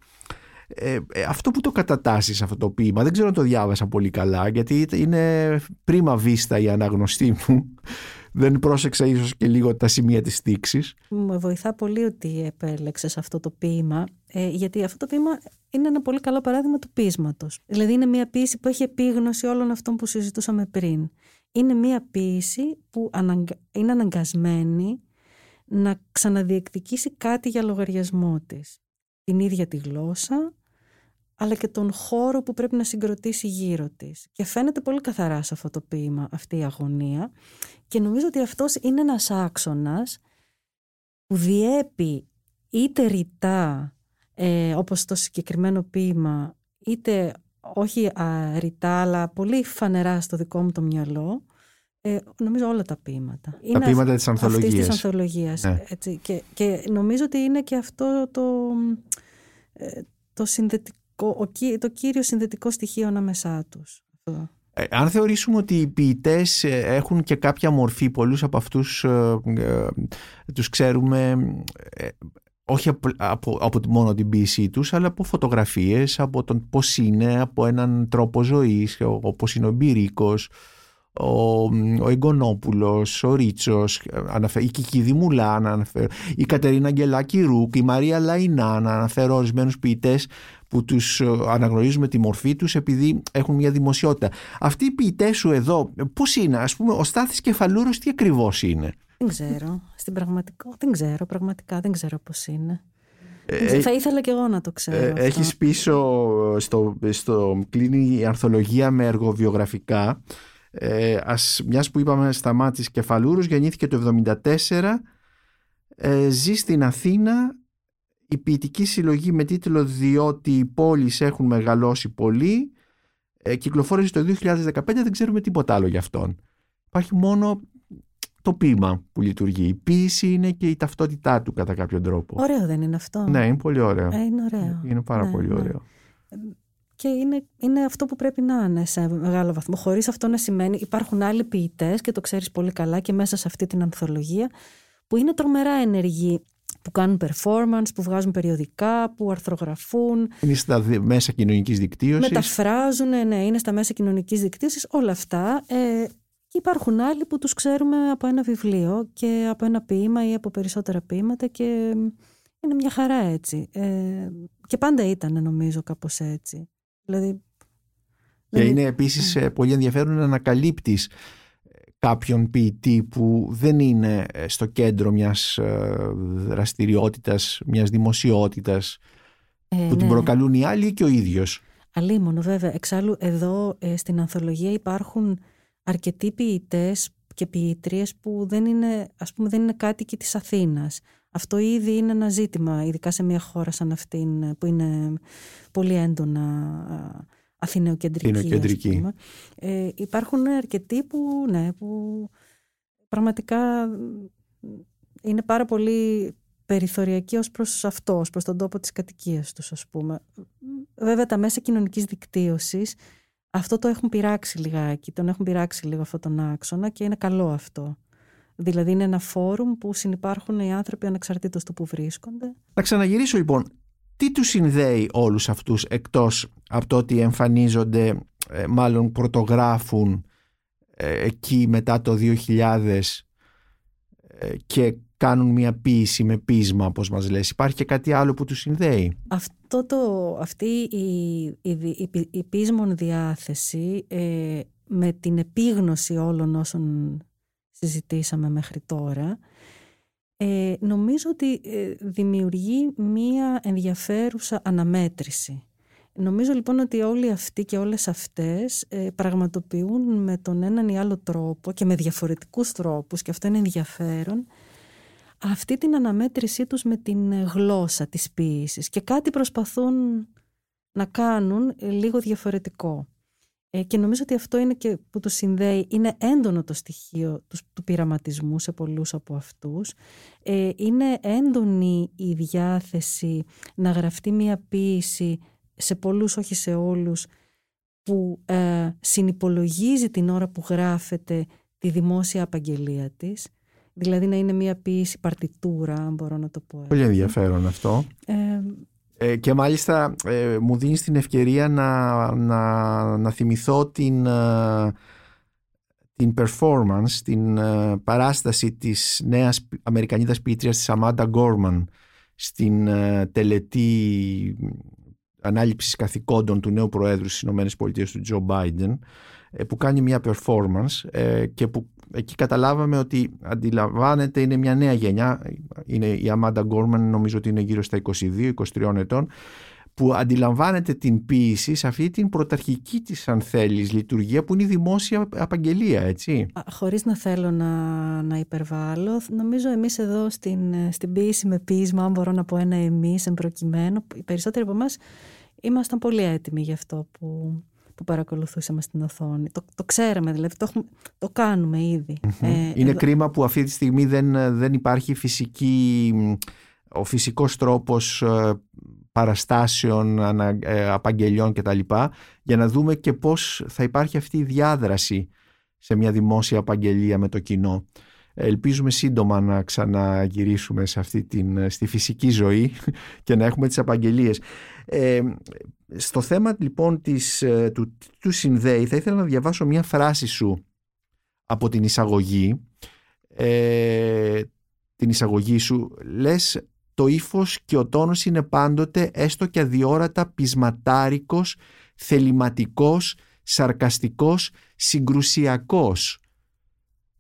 Ε, ε, αυτό που το κατατάσσει αυτό το ποίημα, δεν ξέρω αν το διάβασα πολύ καλά, γιατί είναι πρίμα βίστα η αναγνωστή μου. Δεν πρόσεξα ίσως και λίγο τα σημεία της στήξης. Με βοηθά πολύ ότι επέλεξες αυτό το ποίημα, ε, γιατί αυτό το ποίημα είναι ένα πολύ καλό παράδειγμα του ποίηματος. Δηλαδή είναι μια ποίηση που έχει επίγνωση όλων αυτών που συζητούσαμε πριν. Είναι μια ποίηση που είναι αναγκασμένη να ξαναδιεκδικήσει κάτι για λογαριασμό της. Την ίδια τη γλώσσα, αλλά και τον χώρο που πρέπει να συγκροτήσει γύρω της. Και φαίνεται πολύ καθαρά σε αυτό το ποίημα αυτή η αγωνία και νομίζω ότι αυτός είναι ένας άξονας που διέπει είτε ρητά, ε, όπως το συγκεκριμένο ποίημα, είτε όχι ρητά, αλλά πολύ φανερά στο δικό μου το μυαλό, ε, νομίζω όλα τα ποίηματα. Τα ποίηματα της ανθολογίας. Αυτής της ανθολογίας. Ναι. Έτσι. Και, και νομίζω ότι είναι και αυτό το, ε, το συνδετικό το κύριο συνδετικό στοιχείο ανάμεσά τους. Ε, αν θεωρήσουμε ότι οι ποιητές ε, έχουν και κάποια μορφή, πολλούς από αυτούς ε, τους ξέρουμε όχι από, από, από μόνο την ποιησή τους, αλλά από φωτογραφίες, από τον πώς είναι, από έναν τρόπο ζωής, όπως είναι ο Μπυρίκος, ο, ο Εγκονόπουλος, ο Ρίτσος, η Κική Μουλά, αναφέρω, η Κατερίνα Αγγελάκη Ρούκ, η Μαρία Λαϊνά, να αναφέρω ορισμένους ποιητές που τους ε, αναγνωρίζουμε τη μορφή τους επειδή έχουν μια δημοσιότητα. Αυτοί οι ποιητές σου εδώ πώς είναι, ας πούμε ο Στάθης Κεφαλούρος τι ακριβώς είναι; Δεν ξέρω, στην πραγματικό, δεν ξέρω, πραγματικά δεν ξέρω πώς είναι. Ε, θα ήθελα και εγώ να το ξέρω. Ε, έχεις πίσω στο, στο κλείνει η αρθολογία με εργοβιογραφικά ε, ας, μιας που είπαμε Σταμάτης Κεφαλούρους γεννήθηκε το 1974 ε, ζει στην Αθήνα η ποιητική συλλογή με τίτλο «Διότι οι πόλεις έχουν μεγαλώσει πολύ» ε, κυκλοφόρησε το 2015, δεν ξέρουμε τίποτα άλλο για αυτόν. Υπάρχει μόνο το ποίημα που λειτουργεί. Η ποίηση είναι και η ταυτότητά του κατά κάποιο τρόπο. Ωραίο δεν είναι αυτό; Ναι, είναι πολύ ωραίο. Ε, είναι ωραίο. Είναι πάρα ναι, πολύ ναι. Ωραίο. Και είναι, είναι αυτό που πρέπει να είναι σε μεγάλο βαθμό. Χωρίς αυτό να σημαίνει υπάρχουν άλλοι ποιητές και το ξέρεις πολύ καλά και μέσα σε αυτή την ανθολογία που είναι τρομερά ενεργοί που κάνουν performance, που βγάζουν περιοδικά, που αρθρογραφούν. Είναι στα μέσα κοινωνικής δικτύωσης. Μεταφράζουν, ναι, είναι στα μέσα κοινωνικής δικτύωσης, όλα αυτά. Ε, και υπάρχουν άλλοι που τους ξέρουμε από ένα βιβλίο και από ένα ποίημα ή από περισσότερα ποίηματα και είναι μια χαρά έτσι. Ε, και πάντα ήταν νομίζω κάπως έτσι. Δηλαδή, και είναι επίσης ναι. πολύ ενδιαφέρον να ανακαλύπτεις κάποιον ποιητή που δεν είναι ε, στο κέντρο μιας ε, δραστηριότητας, μιας δημοσιότητας ε, που την ναι. προκαλούν οι άλλοι και ο ίδιος. Αλίμονο βέβαια. Εξάλλου εδώ στην ανθολογία υπάρχουν αρκετοί ποιητές και ποιητρίε που δεν είναι, ας πούμε, δεν είναι κάτοικοι της Αθήνας. Αυτό ήδη είναι ένα ζήτημα, ειδικά σε μια χώρα σαν αυτήν που είναι πολύ έντονα αθηνεοκεντρική. Ε, υπάρχουν αρκετοί που, ναι, που πραγματικά είναι πάρα πολύ περιθωριακοί ως προς αυτό, ως προς τον τόπο της κατοικίας τους ας πούμε. Βέβαια τα μέσα κοινωνικής δικτύωσης αυτό το έχουν πειράξει λιγάκι, τον έχουν πειράξει λίγο αυτόν τον άξονα και είναι καλό αυτό. Δηλαδή είναι ένα φόρουμ που συνεπάρχουν οι άνθρωποι ανεξαρτήτως του που βρίσκονται. Να ξαναγυρίσω λοιπόν τι τους συνδέει όλους αυτούς εκτός από το ότι εμφανίζονται, ε, μάλλον πρωτογράφουν ε, εκεί μετά το 2000 ε, και κάνουν μια ποίηση με πείσμα όπως μας λες. Υπάρχει και κάτι άλλο που τους συνδέει; Αυτό το, αυτή η, η, η, η πείσμον διάθεση με την επίγνωση όλων όσων συζητήσαμε μέχρι τώρα ε, νομίζω ότι ε, δημιουργεί μία ενδιαφέρουσα αναμέτρηση. Νομίζω λοιπόν ότι όλοι αυτοί και όλες αυτές ε, πραγματοποιούν με τον έναν ή άλλο τρόπο και με διαφορετικούς τρόπους και αυτό είναι ενδιαφέρον αυτή την αναμέτρησή τους με την γλώσσα της ποίησης και κάτι προσπαθούν να κάνουν λίγο διαφορετικό. Ε, και νομίζω ότι αυτό είναι και που του συνδέει, είναι έντονο το στοιχείο του, του πειραματισμού σε πολλούς από αυτούς. Ε, είναι έντονη η διάθεση να γραφτεί μια ποίηση σε πολλούς, όχι σε όλους, που ε, συνυπολογίζει την ώρα που γράφεται τη δημόσια απαγγελία της. Δηλαδή να είναι μια ποίηση παρτιτούρα, αν μπορώ να το πω. Πολύ ενδιαφέρον αυτό. Ε, ε, και μάλιστα ε, μου δίνεις την ευκαιρία να, να, να θυμηθώ την, ε, την performance, την παράσταση της νέας Αμερικανίδας ποιήτριας της Αμάντα Γκόρμαν στην τελετή ανάληψης καθηκόντων του νέου Προέδρου στις Ηνωμένες Πολιτείες του Τζο Μπάιντεν που κάνει μια performance και που εκεί καταλάβαμε ότι αντιλαμβάνεται είναι μια νέα γενιά. Είναι η Αμάντα Γκόρμαν νομίζω ότι είναι γύρω στα 22-23 ετών που αντιλαμβάνεται την ποίηση σε αυτή την πρωταρχική της αν θέλεις λειτουργία που είναι η δημόσια απαγγελία έτσι. Χωρίς να θέλω να, να υπερβάλλω νομίζω εμείς εδώ στην, στην ποίηση με ποίησμα αν μπορώ να πω ένα εμείς εμπροκειμένο οι περισσότεροι από εμάς ήμασταν πολύ έτοιμοι γι' αυτό που που παρακολουθούσαμε στην οθόνη. Το, το ξέραμε δηλαδή, το, το κάνουμε ήδη. Ε, Είναι κρίμα που αυτή τη στιγμή δεν, δεν υπάρχει φυσική, ο φυσικός τρόπος ε, παραστάσεων, ανα, ε, απαγγελιών κτλ. για να δούμε και πώς θα υπάρχει αυτή η διάδραση σε μια δημόσια απαγγελία με το κοινό. Ελπίζουμε σύντομα να ξαναγυρίσουμε σε αυτή την, στη φυσική ζωή και να έχουμε τις απαγγελίες. Ε, στο θέμα λοιπόν της, ε, του, του συνδέει θα ήθελα να διαβάσω μια φράση σου από την εισαγωγή ε, την εισαγωγή σου λες το ύφος και ο τόνος είναι πάντοτε έστω και αδιόρατα πεισματάρικος, θεληματικός, σαρκαστικός, συγκρουσιακός.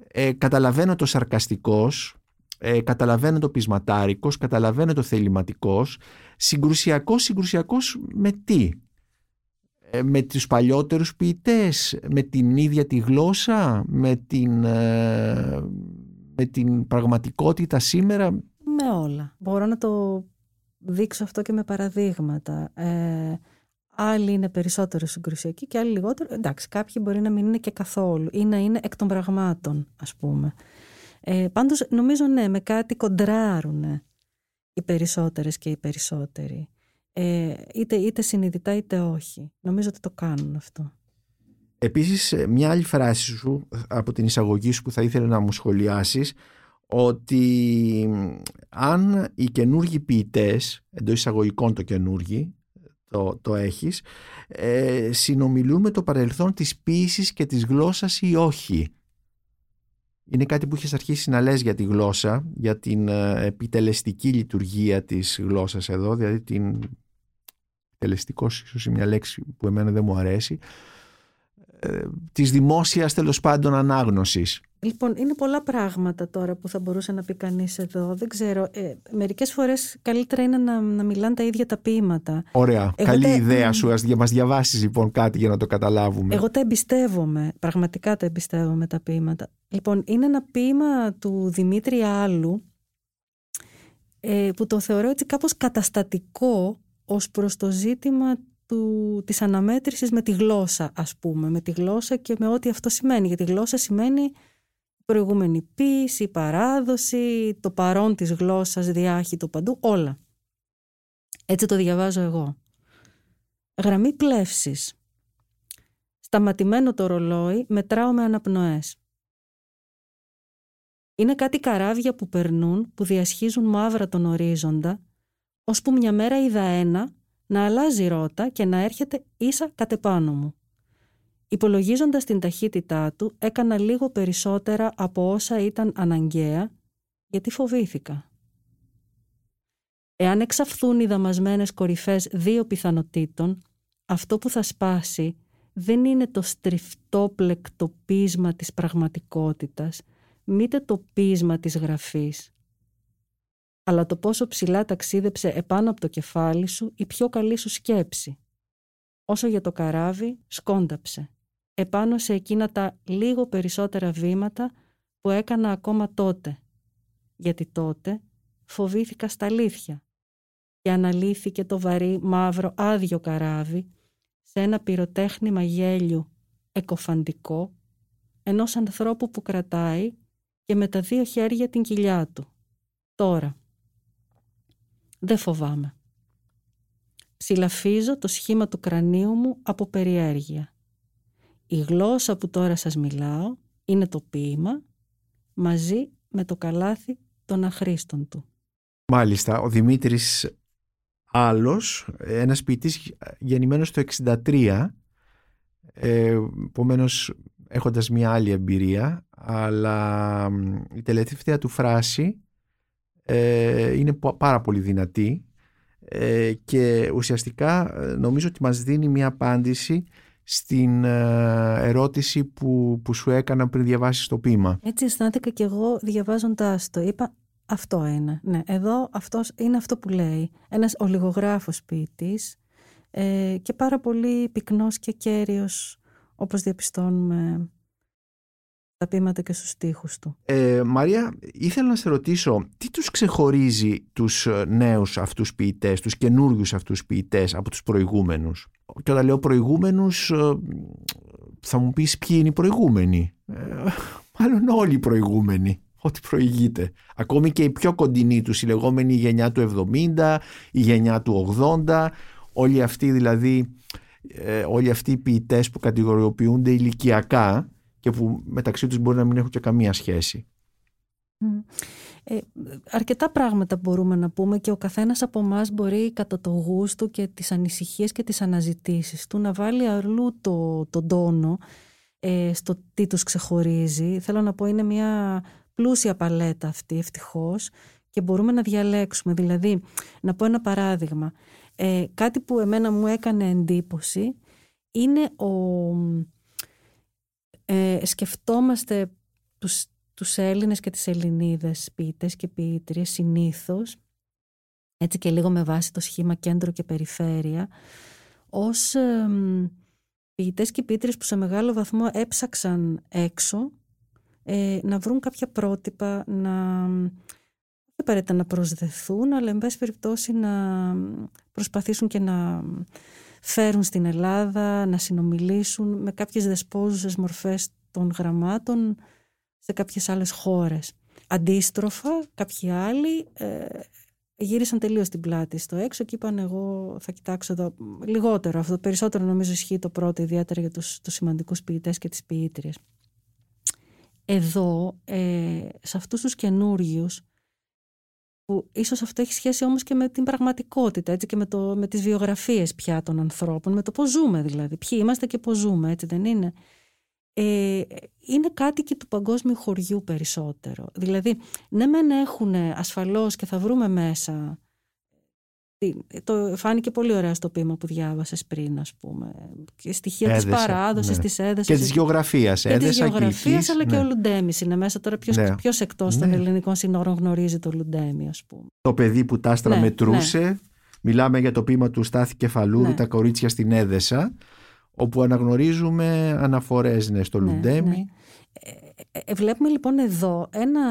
Ε, καταλαβαίνω το σαρκαστικός, ε, καταλαβαίνω το πεισματάρικος, καταλαβαίνω το θεληματικός, συγκρουσιακός, συγκρουσιακός με τι; Ε, με τους παλιότερους ποιητές, με την ίδια τη γλώσσα, με την, ε, με την πραγματικότητα σήμερα; Με όλα. Μπορώ να το δείξω αυτό και με παραδείγματα. Ε, άλλοι είναι περισσότερο συγκρουσιακοί και άλλοι λιγότερο. Εντάξει, κάποιοι μπορεί να μην είναι και καθόλου ή να είναι εκ των πραγμάτων, ας πούμε. Ε, πάντως, νομίζω ναι, με κάτι κοντράρουν οι περισσότερες και οι περισσότεροι. Ε, είτε, είτε συνειδητά είτε όχι. Νομίζω ότι το κάνουν αυτό. Επίσης ε, μια άλλη φράση σου από την εισαγωγή σου που θα ήθελα να μου σχολιάσεις ότι αν οι καινούργοι ποιητές, εντός εισαγωγικών το καινούργοι, το, το έχεις, ε, συνομιλούν με το παρελθόν της ποίησης και της γλώσσας ή όχι. Είναι κάτι που έχεις αρχίσει να λες για τη γλώσσα, για την ε, επιτελεστική λειτουργία της γλώσσας εδώ, δηλαδή την τελεστικός ίσως είναι μια λέξη που εμένα δεν μου αρέσει, ε, της δημόσιας τέλος πάντων ανάγνωσης. Λοιπόν, είναι πολλά πράγματα τώρα που θα μπορούσε να πει κανείς εδώ. Δεν ξέρω. Ε, Μερικές φορές καλύτερα είναι να, να μιλάνε τα ίδια τα ποίηματα. Ωραία. Καλή ιδέα σου. Α μας διαβάσεις λοιπόν κάτι για να το καταλάβουμε. Εγώ τα εμπιστεύομαι. Πραγματικά τα εμπιστεύομαι τα ποίηματα. Λοιπόν, είναι ένα ποίημα του Δημήτρη Άλλου ε, που το θεωρώ έτσι κάπως καταστατικό ως προς το ζήτημα του, της αναμέτρησης με τη γλώσσα ας πούμε, με τη γλώσσα και με ό,τι αυτό σημαίνει. Γιατί η γλώσσα σημαίνει προηγούμενη πίση, παράδοση, το παρόν της γλώσσας, διάχυτο παντού, όλα. Έτσι το διαβάζω εγώ. Γραμμή πλεύσης. Σταματημένο το ρολόι, μετράω με αναπνοές. Είναι κάτι καράβια που περνούν, που διασχίζουν μαύρα τον ορίζοντα, ώσπου μια μέρα είδα ένα να αλλάζει ρότα και να έρχεται ίσα κατεπάνω μου. Υπολογίζοντας την ταχύτητά του, έκανα λίγο περισσότερα από όσα ήταν αναγκαία, γιατί φοβήθηκα. Εάν εξαφθούν οι δαμασμένες κορυφές δύο πιθανοτήτων, αυτό που θα σπάσει δεν είναι το στριφτόπλεκτο πείσμα της πραγματικότητας, μήτε το πείσμα της γραφής, αλλά το πόσο ψηλά ταξίδεψε επάνω από το κεφάλι σου η πιο καλή σου σκέψη. Όσο για το καράβι, σκόνταψε. Επάνω σε εκείνα τα λίγο περισσότερα βήματα που έκανα ακόμα τότε. Γιατί τότε φοβήθηκα στα αλήθεια και αναλύθηκε το βαρύ μαύρο άδειο καράβι σε ένα πυροτέχνημα γέλιου εκοφαντικό ενός ανθρώπου που κρατάει και με τα δύο χέρια την κοιλιά του. Τώρα, δεν φοβάμαι. Ψηλαφίζω το σχήμα του κρανίου μου από περιέργεια. Η γλώσσα που τώρα σας μιλάω είναι το ποίημα μαζί με το καλάθι των αχρήστων του. Μάλιστα, ο Δημήτρης Άλλος, ένας ποιητής γεννημένος το 1963, ε, επομένως έχοντας μια άλλη εμπειρία, αλλά η τελευταία του φράση ε, είναι πάρα πολύ δυνατή ε, και ουσιαστικά ε, νομίζω ότι μας δίνει μια απάντηση στην ερώτηση που, που σου έκανα πριν διαβάσεις το ποίημα. Έτσι αισθάνθηκα και εγώ διαβάζοντάς το. Είπα αυτό είναι. Ναι, εδώ αυτός είναι αυτό που λέει. Ένας ολιγογράφος ποιητής ε, και πάρα πολύ πυκνός και κέριος όπως διαπιστώνουμε τα πείματα και στους στίχους του. Ε, Μαρία, ήθελα να σε ρωτήσω, τι τους ξεχωρίζει τους ε, νέους αυτούς ποιητές, τους καινούριους αυτούς ποιητές από τους προηγούμενους; Και όταν λέω προηγούμενους, ε, θα μου πεις ποιοι είναι οι προηγούμενοι; Ε, μάλλον όλοι οι προηγούμενοι. ό,τι προηγείται. Ακόμη και η πιο κοντινή τους, η λεγόμενη γενιά του 70, η γενιά του 80, όλοι αυτοί δηλαδή, ε, όλοι αυτοί οι ποιητές που κατηγοριοποιούνται ηλικιακά και που μεταξύ τους μπορεί να μην έχουν και καμία σχέση. Ε, αρκετά πράγματα μπορούμε να πούμε και ο καθένας από εμάς μπορεί κατά το γούστο και τις ανησυχίες και τις αναζητήσεις του να βάλει αλλού το, τον τόνο ε, στο τι τους ξεχωρίζει. Θέλω να πω είναι μια πλούσια παλέτα αυτή ευτυχώς και μπορούμε να διαλέξουμε. Δηλαδή, να πω ένα παράδειγμα. Ε, κάτι που εμένα μου έκανε εντύπωση είναι ο... Ε, σκεφτόμαστε τους τους Έλληνες και τις Ελληνίδες ποιητές και ποιήτριες συνήθως, έτσι και λίγο με βάση το σχήμα κέντρο και περιφέρεια, ως ε, ποιητές και ποιήτριες που σε μεγάλο βαθμό έψαξαν έξω ε, να βρουν κάποια πρότυπα, να δεν παρέτα να προσδεθούν, αλλά εν πάση περιπτώσει να προσπαθήσουν και να φέρουν στην Ελλάδα, να συνομιλήσουν με κάποιες δεσπόζουσες μορφές των γραμμάτων σε κάποιες άλλες χώρες. Αντίστροφα, κάποιοι άλλοι ε, γύρισαν τελείως την πλάτη στο έξω και είπαν εγώ θα κοιτάξω εδώ λιγότερο αυτό. Περισσότερο νομίζω ισχύει το πρώτο, ιδιαίτερα για τους, τους σημαντικούς ποιητές και τις ποιήτριες. Εδώ, ε, σε αυτούς τους καινούριους, που ίσως αυτό έχει σχέση όμως και με την πραγματικότητα έτσι, και με, το, με τις βιογραφίες πια των ανθρώπων, με το πώς ζούμε δηλαδή, ποιοι είμαστε και πώς ζούμε, έτσι δεν είναι ε, είναι κάτοικοι του παγκόσμιου χωριού περισσότερο. Δηλαδή, ναι μεν έχουν ασφαλώς και θα βρούμε μέσα το φάνηκε πολύ ωραία στο ποίημα που διάβασες πριν, ας πούμε. Και στοιχεία της παράδοσης, ναι. της έδεση. Και της γεωγραφίας. Και της γεωγραφίας, αλλά ναι. και ο Λουντέμι είναι μέσα. Τώρα, ποιος ναι. εκτός των ναι. ελληνικών συνόρων γνωρίζει το Λουντέμι, ας πούμε. Το παιδί που τάστρα ναι, μετρούσε. Ναι. Μιλάμε για το ποίημα του Στάθη Κεφαλούρου, τα κορίτσια στην Έδεσα όπου αναγνωρίζουμε αναφορές ναι, στο ναι, Λουντέμι. Ναι. Ε, ε, βλέπουμε λοιπόν εδώ ένα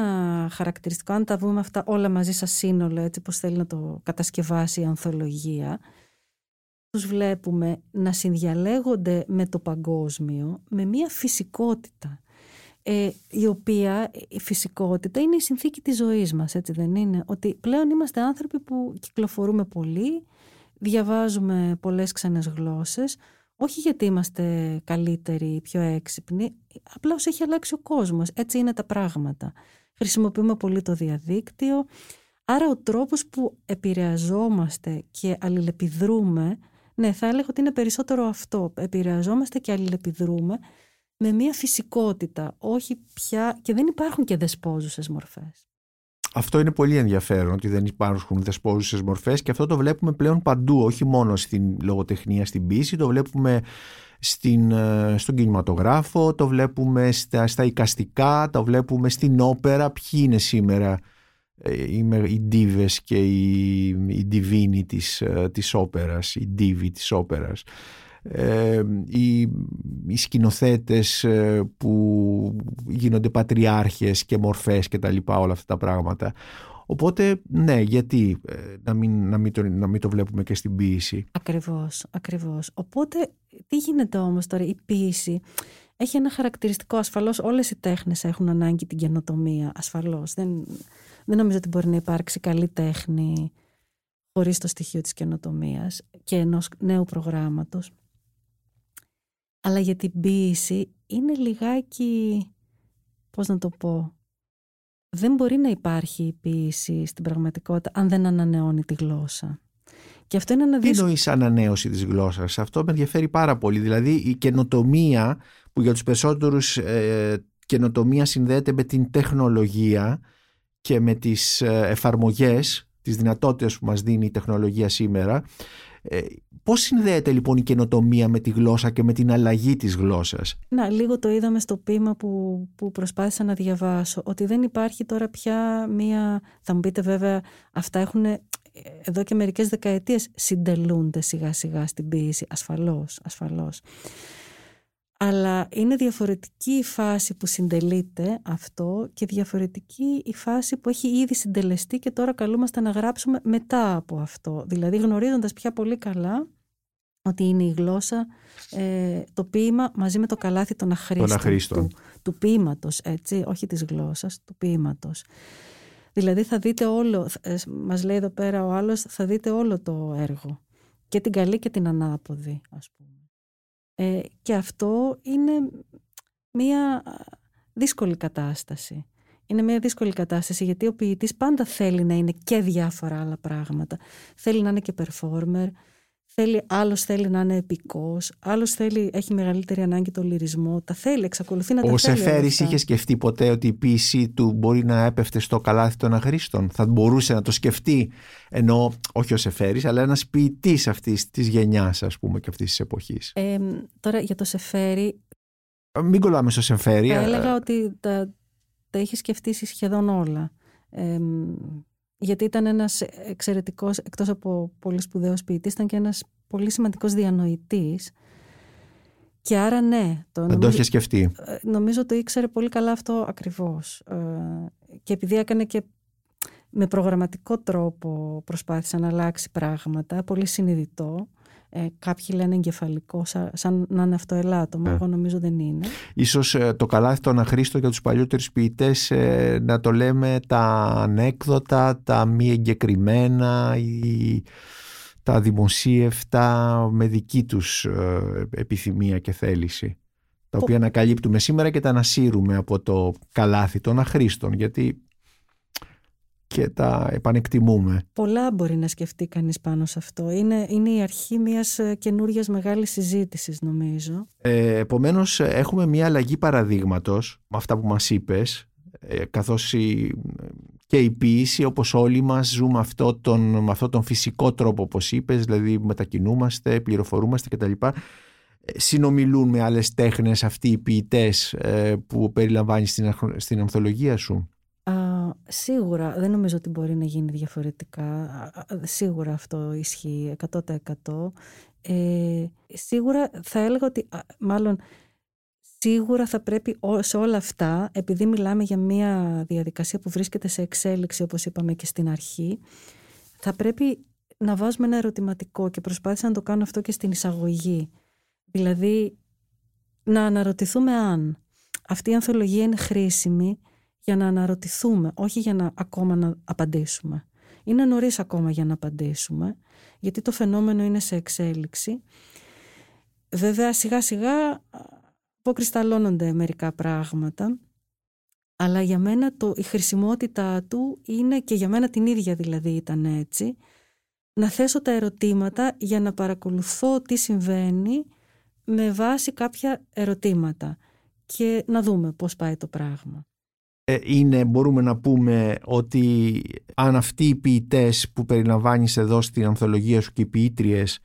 χαρακτηριστικό, αν τα βούμε αυτά όλα μαζί σαν σύνολο, έτσι πως θέλει να το κατασκευάσει η ανθολογία, τους βλέπουμε να συνδιαλέγονται με το παγκόσμιο με μια φυσικότητα ε, η οποία η φυσικότητα είναι η συνθήκη της ζωής μας, έτσι δεν είναι; Ότι πλέον είμαστε άνθρωποι που κυκλοφορούμε πολύ, διαβάζουμε πολλές ξένες γλώσσες, όχι γιατί είμαστε καλύτεροι, πιο έξυπνοι, απλά όσο έχει αλλάξει ο κόσμος. Έτσι είναι τα πράγματα. Χρησιμοποιούμε πολύ το διαδίκτυο, άρα ο τρόπος που επηρεαζόμαστε και αλληλεπιδρούμε, ναι θα έλεγα ότι είναι περισσότερο αυτό, επηρεαζόμαστε και αλληλεπιδρούμε με μια φυσικότητα, όχι πια, και δεν υπάρχουν και δεσπόζουσες μορφές. Αυτό είναι πολύ ενδιαφέρον ότι δεν υπάρχουν δεσπόζουσες μορφές και αυτό το βλέπουμε πλέον παντού, όχι μόνο στην λογοτεχνία, στην πίση, το βλέπουμε στην, ε, στον κινηματογράφο, το βλέπουμε στα, στα οικαστικά, το βλέπουμε στην όπερα. Ποιοι είναι σήμερα ε, οι, οι ντίβες και οι, οι ντιβίνοι της, ε, της όπερας, οι ντίβοι της όπερας; Ε, οι, οι σκηνοθέτες ε, που γίνονται πατριάρχες και μορφές και τα λοιπά όλα αυτά τα πράγματα Οπότε, ναι, γιατί ε, να, μην, να, μην το, να μην το βλέπουμε και στην ποίηση. Ακριβώς, ακριβώς. Οπότε, τι γίνεται όμως τώρα, η ποίηση έχει ένα χαρακτηριστικό. Ασφαλώς όλες οι τέχνες έχουν ανάγκη την καινοτομία. Ασφαλώς. Δεν, δεν νομίζω ότι μπορεί να υπάρξει καλή τέχνη χωρίς το στοιχείο της καινοτομίας και ενός νέου προγράμματος αλλά για την ποίηση είναι λιγάκι, πώς να το πω, δεν μπορεί να υπάρχει η ποίηση στην πραγματικότητα αν δεν ανανεώνει τη γλώσσα. Και αυτό είναι ένα Τι εννοείς ανανέωση της γλώσσας, αυτό με ενδιαφέρει πάρα πολύ. Δηλαδή η καινοτομία που για τους περισσότερους ε, καινοτομία συνδέεται με την τεχνολογία και με τις ε, εφαρμογές, τις δυνατότητες που μας δίνει η τεχνολογία σήμερα ε, πώς συνδέεται λοιπόν η καινοτομία με τη γλώσσα και με την αλλαγή της γλώσσας; Να, λίγο το είδαμε στο ποίημα που, που προσπάθησα να διαβάσω, ότι δεν υπάρχει τώρα πια μία, θα μου πείτε βέβαια, αυτά έχουν ε, εδώ και μερικές δεκαετίες συντελούνται σιγά σιγά στην ποίηση, ασφαλώς, ασφαλώς αλλά είναι διαφορετική η φάση που συντελείται αυτό και διαφορετική η φάση που έχει ήδη συντελεστεί και τώρα καλούμαστε να γράψουμε μετά από αυτό. Δηλαδή γνωρίζοντας πια πολύ καλά ότι είναι η γλώσσα, ε, το ποίημα μαζί με το καλάθι των αχρήστων, του, του ποίηματος, έτσι, όχι της γλώσσας, του ποίηματος. Δηλαδή θα δείτε όλο, ε, μας λέει εδώ πέρα ο άλλος, θα δείτε όλο το έργο. Και την καλή και την ανάποδη, ας πούμε. Ε, και αυτό είναι μία δύσκολη κατάσταση. Είναι μια δύσκολη κατάσταση γιατί ο ποιητής πάντα θέλει να είναι και διάφορα άλλα πράγματα. Θέλει να είναι και performer, θέλει, άλλος θέλει να είναι επικός, άλλος θέλει, έχει μεγαλύτερη ανάγκη το λυρισμό, τα θέλει, εξακολουθεί να τα ο θέλει. Ο Σεφέρης είχε σκεφτεί ποτέ ότι η ποιησή του μπορεί να έπεφτε στο καλάθι των αχρήστων. Θα μπορούσε να το σκεφτεί, ενώ όχι ο Σεφέρης, αλλά ένας ποιητής αυτής της γενιάς, ας πούμε, και αυτής της εποχής. Ε, τώρα για το Σεφέρη... Μην κολλάμε στο Σεφέρη. Θα έλεγα ότι τα, τα είχε σκεφτεί σχεδόν όλα. Ε, γιατί ήταν ένας εξαιρετικός, εκτός από πολύ σπουδαίος ποιητής, ήταν και ένας πολύ σημαντικός διανοητής. Και άρα ναι. Το Δεν το είχε σκεφτεί. Ε, νομίζω το ήξερε πολύ καλά αυτό ακριβώς. Ε, και επειδή έκανε και με προγραμματικό τρόπο προσπάθησε να αλλάξει πράγματα, πολύ συνειδητό, ε, κάποιοι λένε εγκεφαλικό, σαν, να είναι αυτό ελάττωμα. Ε. Εγώ νομίζω δεν είναι. Ίσως ε, το καλάθι των αχρήστων για τους παλιότερους ποιητές ε, να το λέμε τα ανέκδοτα, τα μη εγκεκριμένα ή τα δημοσίευτα με δική τους επιθυμία και θέληση. Τα οποία ανακαλύπτουμε σήμερα και τα ανασύρουμε από το καλάθι των αχρήστων γιατί και τα επανεκτιμούμε. Πολλά μπορεί να σκεφτεί κανείς πάνω σε αυτό. Είναι, είναι η αρχή μιας ε, καινούργιας μεγάλης συζήτησης νομίζω. Ε, επομένως έχουμε μια αλλαγή παραδείγματος με αυτά που μας είπες ε, καθώς η, και η ποιήση όπως όλοι μας ζούμε αυτό τον, με αυτόν τον φυσικό τρόπο όπως είπες δηλαδή μετακινούμαστε, πληροφορούμαστε κτλ ε, συνομιλούν με άλλες τέχνες αυτοί οι ποιητές ε, που περιλαμβάνει στην, στην ανθολογία σου; Σίγουρα, δεν νομίζω ότι μπορεί να γίνει διαφορετικά. Σίγουρα αυτό ισχύει 100%. Ε, σίγουρα θα έλεγα ότι, μάλλον, σίγουρα θα πρέπει σε όλα αυτά, επειδή μιλάμε για μια διαδικασία που βρίσκεται σε εξέλιξη, όπως είπαμε και στην αρχή, θα πρέπει να βάζουμε ένα ερωτηματικό και προσπάθησα να το κάνω αυτό και στην εισαγωγή. Δηλαδή, να αναρωτηθούμε αν αυτή η ανθολογία είναι χρήσιμη για να αναρωτηθούμε, όχι για να ακόμα να απαντήσουμε. Είναι νωρίς ακόμα για να απαντήσουμε, γιατί το φαινόμενο είναι σε εξέλιξη. Βέβαια σιγά σιγά αποκρισταλώνονται μερικά πράγματα, αλλά για μένα το, η χρησιμότητά του είναι και για μένα την ίδια δηλαδή ήταν έτσι, να θέσω τα ερωτήματα για να παρακολουθώ τι συμβαίνει με βάση κάποια ερωτήματα και να δούμε πώς πάει το πράγμα. Ε, είναι, μπορούμε να πούμε ότι αν αυτοί οι ποιητές που περιλαμβάνεις εδώ στην ανθολογία σου και οι ποιήτριες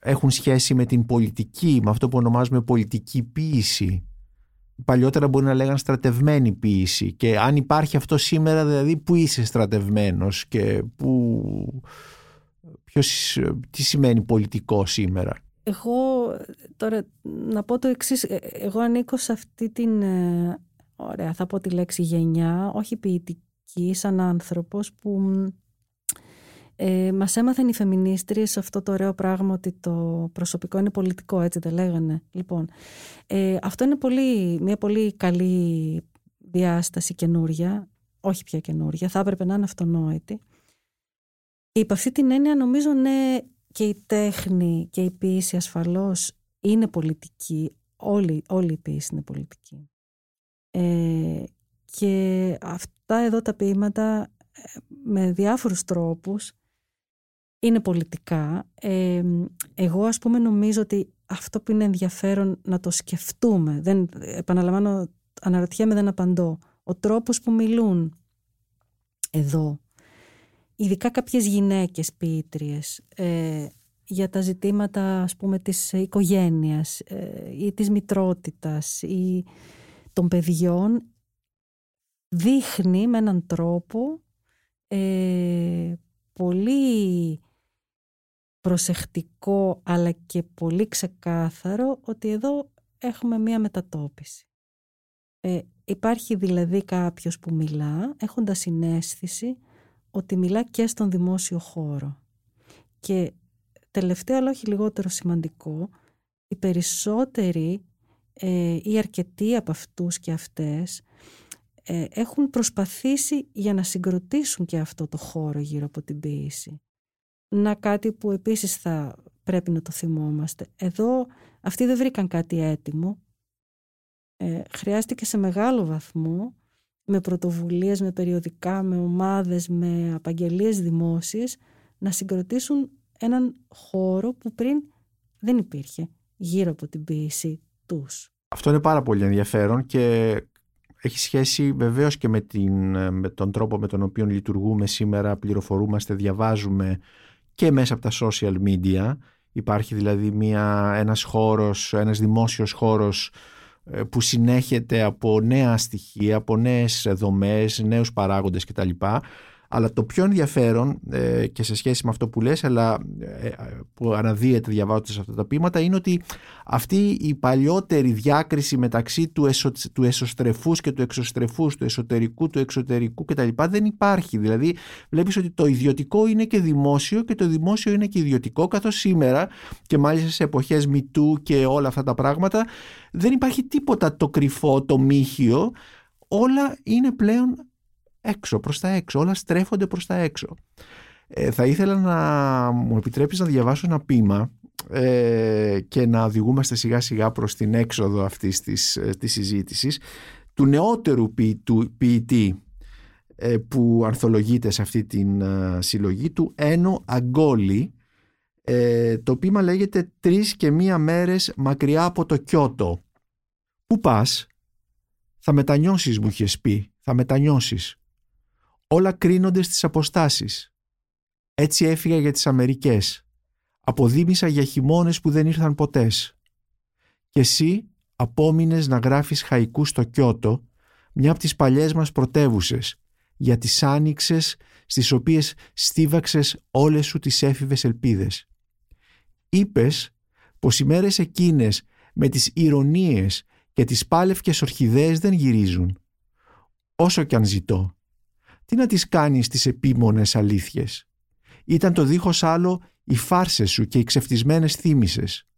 έχουν σχέση με την πολιτική, με αυτό που ονομάζουμε πολιτική ποίηση. Παλιότερα μπορεί να λέγανε στρατευμένη ποίηση και αν υπάρχει αυτό σήμερα δηλαδή που είσαι στρατευμένος και που... Ποιος, τι σημαίνει πολιτικό σήμερα; Εγώ τώρα να πω το εξής, ε, εγώ ανήκω σε αυτή την ε, ωραία, θα πω τη λέξη γενιά, όχι ποιητική, σαν άνθρωπος που ε, μας έμαθαν οι φεμινίστριες αυτό το ωραίο πράγμα ότι το προσωπικό είναι πολιτικό, έτσι δεν λέγανε. Λοιπόν, ε, αυτό είναι πολύ, μια πολύ καλή διάσταση καινούρια, όχι πια καινούρια, θα έπρεπε να είναι αυτονόητη. Και υπ' αυτή την έννοια νομίζω ναι και η τέχνη και η ποίηση ασφαλώς είναι πολιτική, όλη, όλη η ποίηση είναι πολιτική. Ε, και αυτά εδώ τα ποίηματα ε, με διάφορους τρόπους είναι πολιτικά. Ε, εγώ ας πούμε νομίζω ότι αυτό που είναι ενδιαφέρον να το σκεφτούμε, δεν, επαναλαμβάνω, αναρωτιέμαι δεν απαντώ, ο τρόπος που μιλούν εδώ, ειδικά κάποιες γυναίκες ποιήτριες, ε, για τα ζητήματα ας πούμε της οικογένειας ε, ή της μητρότητας ή των παιδιών δείχνει με έναν τρόπο ε, πολύ προσεκτικό αλλά και πολύ ξεκάθαρο ότι εδώ έχουμε μία μετατόπιση. Ε, υπάρχει δηλαδή κάποιος που μιλά έχοντας συνέστηση ότι μιλά και στον δημόσιο χώρο. Και τελευταίο αλλά όχι λιγότερο σημαντικό, οι περισσότεροι ε, ή αρκετοί από αυτούς και αυτές ε, έχουν προσπαθήσει για να συγκροτήσουν και αυτό το χώρο γύρω από την ποίηση. Να κάτι που επίσης θα πρέπει να το θυμόμαστε. Εδώ αυτοί δεν βρήκαν κάτι έτοιμο. Ε, χρειάστηκε σε μεγάλο βαθμό με πρωτοβουλίες, με περιοδικά, με ομάδες, με απαγγελίες δημόσιες να συγκροτήσουν έναν χώρο που πριν δεν υπήρχε γύρω από την ποίηση τους. Αυτό είναι πάρα πολύ ενδιαφέρον και έχει σχέση βεβαίως και με, την, με τον τρόπο με τον οποίο λειτουργούμε σήμερα, πληροφορούμαστε, διαβάζουμε και μέσα από τα social media. Υπάρχει δηλαδή μια, ένας χώρος, ένας δημόσιος χώρος ε, που συνέχεται από νέα στοιχεία, από νέες δομές, νέους παράγοντες κτλ. Αλλά το πιο ενδιαφέρον ε, και σε σχέση με αυτό που λες, αλλά ε, που αναδύεται διαβάζοντας αυτά τα ποίηματα, είναι ότι αυτή η παλιότερη διάκριση μεταξύ του, εσω, του εσωστρεφούς και του εξωστρεφούς, του εσωτερικού, του εξωτερικού κτλ. δεν υπάρχει. Δηλαδή βλέπεις ότι το ιδιωτικό είναι και δημόσιο και το δημόσιο είναι και ιδιωτικό, καθώς σήμερα και μάλιστα σε εποχές μητού και όλα αυτά τα πράγματα δεν υπάρχει τίποτα το κρυφό, το μύχιο, όλα είναι πλέον έξω, προς τα έξω. Όλα στρέφονται προς τα έξω. Ε, θα ήθελα να μου επιτρέπεις να διαβάσω ένα ποίημα ε, και να οδηγούμαστε σιγά σιγά προς την έξοδο αυτής της, ε, της συζήτησης του νεότερου ποιητού, ποιητή ε, που ανθολογείται σε αυτή την συλλογή του Ένο Αγκόλη το ποίημα λέγεται «Τρεις και μία μέρες μακριά από το Κιώτο». «Πού πας» «Θα μετανιώσεις» μου είχες πει «Θα μετανιώσεις» όλα κρίνονται στις αποστάσεις. Έτσι έφυγα για τις Αμερικές. Αποδίμησα για χειμώνες που δεν ήρθαν ποτές. Και εσύ απόμεινες να γράφεις χαϊκούς στο Κιώτο, μια από τις παλιές μας πρωτεύουσες, για τις άνοιξες στις οποίες στίβαξες όλες σου τις έφηβες ελπίδες. Είπες πως οι μέρες εκείνες με τις ηρωνίες και τις πάλευκες ορχιδέες δεν γυρίζουν. Όσο κι αν ζητώ, τι να τις κάνεις τις επίμονες αλήθειες; Ήταν το δίχως άλλο οι φάρσες σου και οι ξεφτισμένες θύμησες.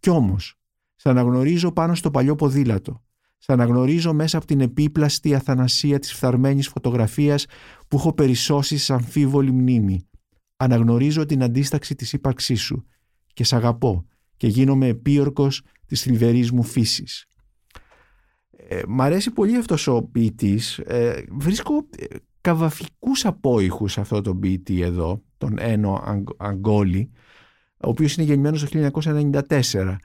Κι όμως, σ' αναγνωρίζω πάνω στο παλιό ποδήλατο. Σ' αναγνωρίζω μέσα από την επίπλαστη αθανασία της φθαρμένης φωτογραφίας που έχω περισσώσει σε αμφίβολη μνήμη. Αναγνωρίζω την αντίσταξη της ύπαρξής σου και σ' αγαπώ και γίνομαι επίορκος της θλιβερής μου φύσης. Ε, μ' αρέσει πολύ αυτός ο ποιητής. Ε, βρίσκω ε, καβαφικούς απόϊχους αυτό τον ποιητή εδώ, τον Ένο Αγκόλη, ο οποίος είναι γεννημένος το 1994.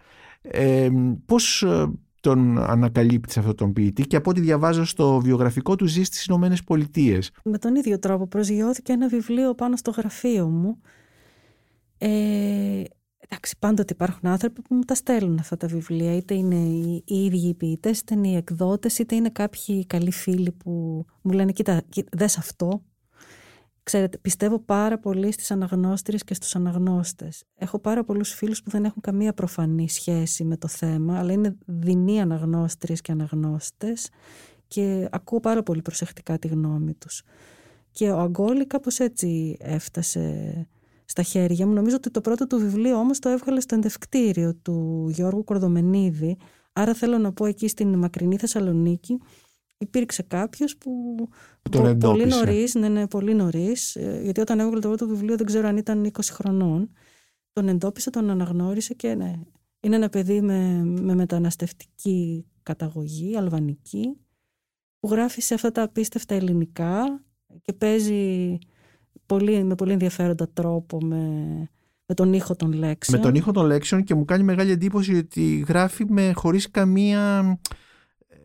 Ε, πώς ε, τον ανακαλύπτεις αυτό τον ποιητή και από ό,τι διαβάζω στο βιογραφικό του ζει στις Ηνωμένες Πολιτείες; Με τον ίδιο τρόπο προσγειώθηκε ένα βιβλίο πάνω στο γραφείο μου ε, Εντάξει, πάντοτε υπάρχουν άνθρωποι που μου τα στέλνουν αυτά τα βιβλία. Είτε είναι οι, ίδιοι οι ποιητές, είτε είναι οι εκδότες, είτε είναι κάποιοι καλοί φίλοι που μου λένε: Κοίτα, δες αυτό. Ξέρετε, πιστεύω πάρα πολύ στις αναγνώστριες και στους αναγνώστες. Έχω πάρα πολλούς φίλους που δεν έχουν καμία προφανή σχέση με το θέμα, αλλά είναι δεινοί αναγνώστριες και αναγνώστες και ακούω πάρα πολύ προσεκτικά τη γνώμη τους. Και ο Αγκόλη κάπως έτσι έφτασε στα χέρια μου. Νομίζω ότι το πρώτο του βιβλίο όμως το έβγαλε στο εντευκτήριο του Γιώργου Κορδομενίδη. Άρα θέλω να πω εκεί στην μακρινή Θεσσαλονίκη υπήρξε κάποιος που τον πολύ νωρίς, ναι, ναι, πολύ νωρίς, ε, γιατί όταν έβγαλε το πρώτο βιβλίο δεν ξέρω αν ήταν 20 χρονών. Τον εντόπισε, τον αναγνώρισε και ναι, είναι ένα παιδί με, με μεταναστευτική καταγωγή, αλβανική, που γράφει σε αυτά τα απίστευτα ελληνικά και παίζει πολύ, με πολύ ενδιαφέροντα τρόπο με, με τον ήχο των λέξεων. Με τον ήχο των λέξεων και μου κάνει μεγάλη εντύπωση ότι γράφει με χωρίς καμία ε,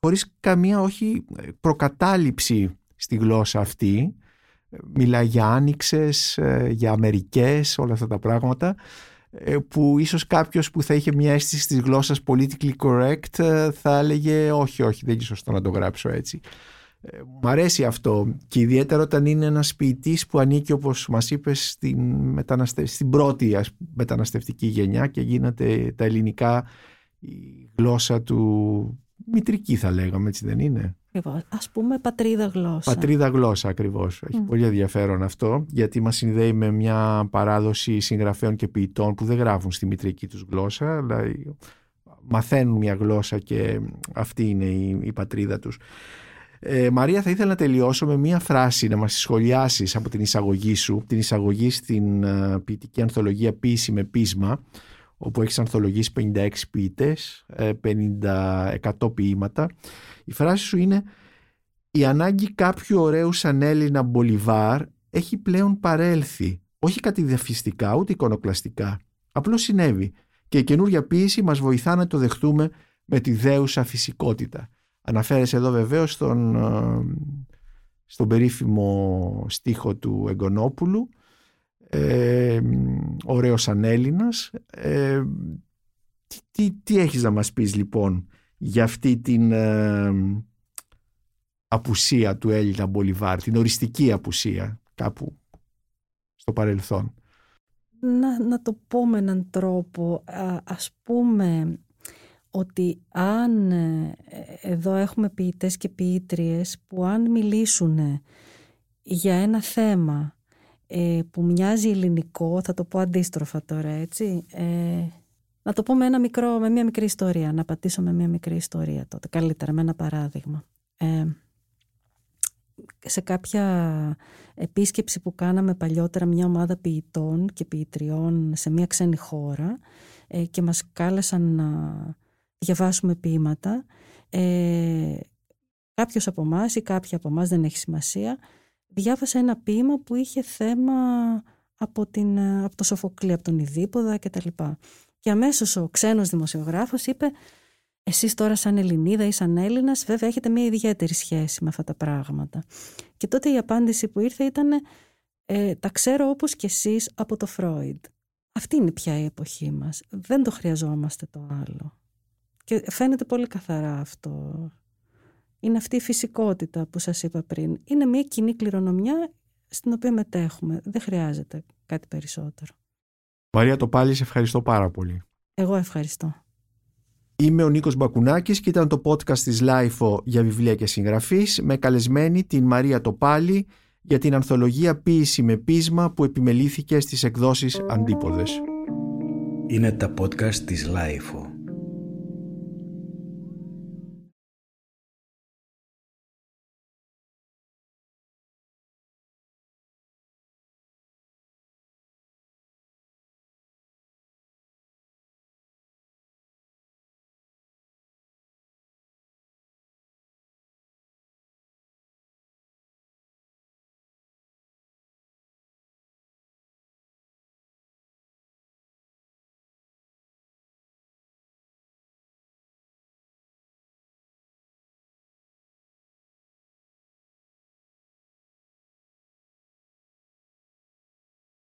χωρίς καμία όχι προκατάληψη στη γλώσσα αυτή μιλάει για άνοιξες, ε, για Αμερικές, όλα αυτά τα πράγματα ε, που ίσως κάποιος που θα είχε μια αίσθηση της γλώσσας politically correct θα έλεγε όχι, όχι, δεν είναι σωστό να το γράψω έτσι. Ε, μ' αρέσει αυτό και ιδιαίτερα όταν είναι ένας ποιητής που ανήκει όπως μας είπες στην, μεταναστε... στην πρώτη ας, μεταναστευτική γενιά και γίνεται τα ελληνικά η γλώσσα του μητρική θα λέγαμε έτσι δεν είναι; Ακριβώς. Ας πούμε πατρίδα γλώσσα. Πατρίδα γλώσσα ακριβώς. Έχει πολύ ενδιαφέρον αυτό γιατί μας συνδέει με μια παράδοση συγγραφέων και ποιητών που δεν γράφουν στη μητρική τους γλώσσα αλλά μαθαίνουν μια γλώσσα και αυτή είναι η, η πατρίδα τους. Ε, Μαρία θα ήθελα να τελειώσω με μια φράση να μας σχολιάσεις από την εισαγωγή σου, την εισαγωγή στην uh, ποιητική ανθολογία «Ποίηση με πείσμα» όπου έχεις ανθολογήσει 56 ποιητές, 50 100 ποίηματα. Η φράση σου είναι «Η ανάγκη κάποιου ωραίου σαν Έλληνα Μπολιβάρ έχει πλέον παρέλθει, όχι κάτι διαφυστικά ούτε εικονοκλαστικά. Απλώς συνέβη και η καινούργια ποίηση μας βοηθά να το δεχτούμε με τη δέουσα φυσικότητα». Αναφέρεσαι εδώ βεβαίως στον, ε, στον περίφημο στίχο του Εγκονόπουλου ε, ωραίος σαν Έλληνας. Ε, τι, τι, έχεις να μας πεις λοιπόν για αυτή την ε, απουσία του Έλληνα Μπολιβάρ, την οριστική απουσία κάπου στο παρελθόν; Να, να το πω με έναν τρόπο, α, ας πούμε ότι αν ε, εδώ έχουμε ποιητές και ποιήτριες που αν μιλήσουν για ένα θέμα ε, που μοιάζει ελληνικό, θα το πω αντίστροφα τώρα έτσι, ε, να το πω με, ένα μικρό, με μια μικρή ιστορία, να πατήσω με μια μικρή ιστορία τότε, καλύτερα με ένα παράδειγμα. Ε, σε κάποια επίσκεψη που κάναμε παλιότερα μια ομάδα ποιητών και ποιητριών σε μια ξένη χώρα ε, και μας κάλεσαν να διαβάσουμε ποίηματα. Ε, κάποιος από εμάς ή κάποια από εμάς δεν έχει σημασία διάβασα ένα ποίημα που είχε θέμα από, την, από το Σοφοκλή, από τον Ιδίποδα κτλ. Και αμέσως ο ξένος δημοσιογράφος είπε εσείς τώρα σαν Ελληνίδα ή σαν Έλληνας βέβαια έχετε μια ιδιαίτερη σχέση με αυτά τα πράγματα. Και τότε η απάντηση που ήρθε ήταν ε, τα ξέρω όπως και εσείς από το Φρόιντ. Αυτή είναι πια η εποχή μας. Δεν το χρειαζόμαστε το άλλο. Και φαίνεται πολύ καθαρά αυτό είναι αυτή η φυσικότητα που σας είπα πριν. Είναι μια κοινή κληρονομιά στην οποία μετέχουμε. Δεν χρειάζεται κάτι περισσότερο. Μαρία το πάλι σε ευχαριστώ πάρα πολύ. Εγώ ευχαριστώ. Είμαι ο Νίκος Μπακουνάκης και ήταν το podcast της LIFO για βιβλία και συγγραφής με καλεσμένη την Μαρία Τοπάλη για την ανθολογία «Ποίηση με πείσμα» που επιμελήθηκε στις εκδόσεις Αντίποδες. Είναι τα podcast της LIFO.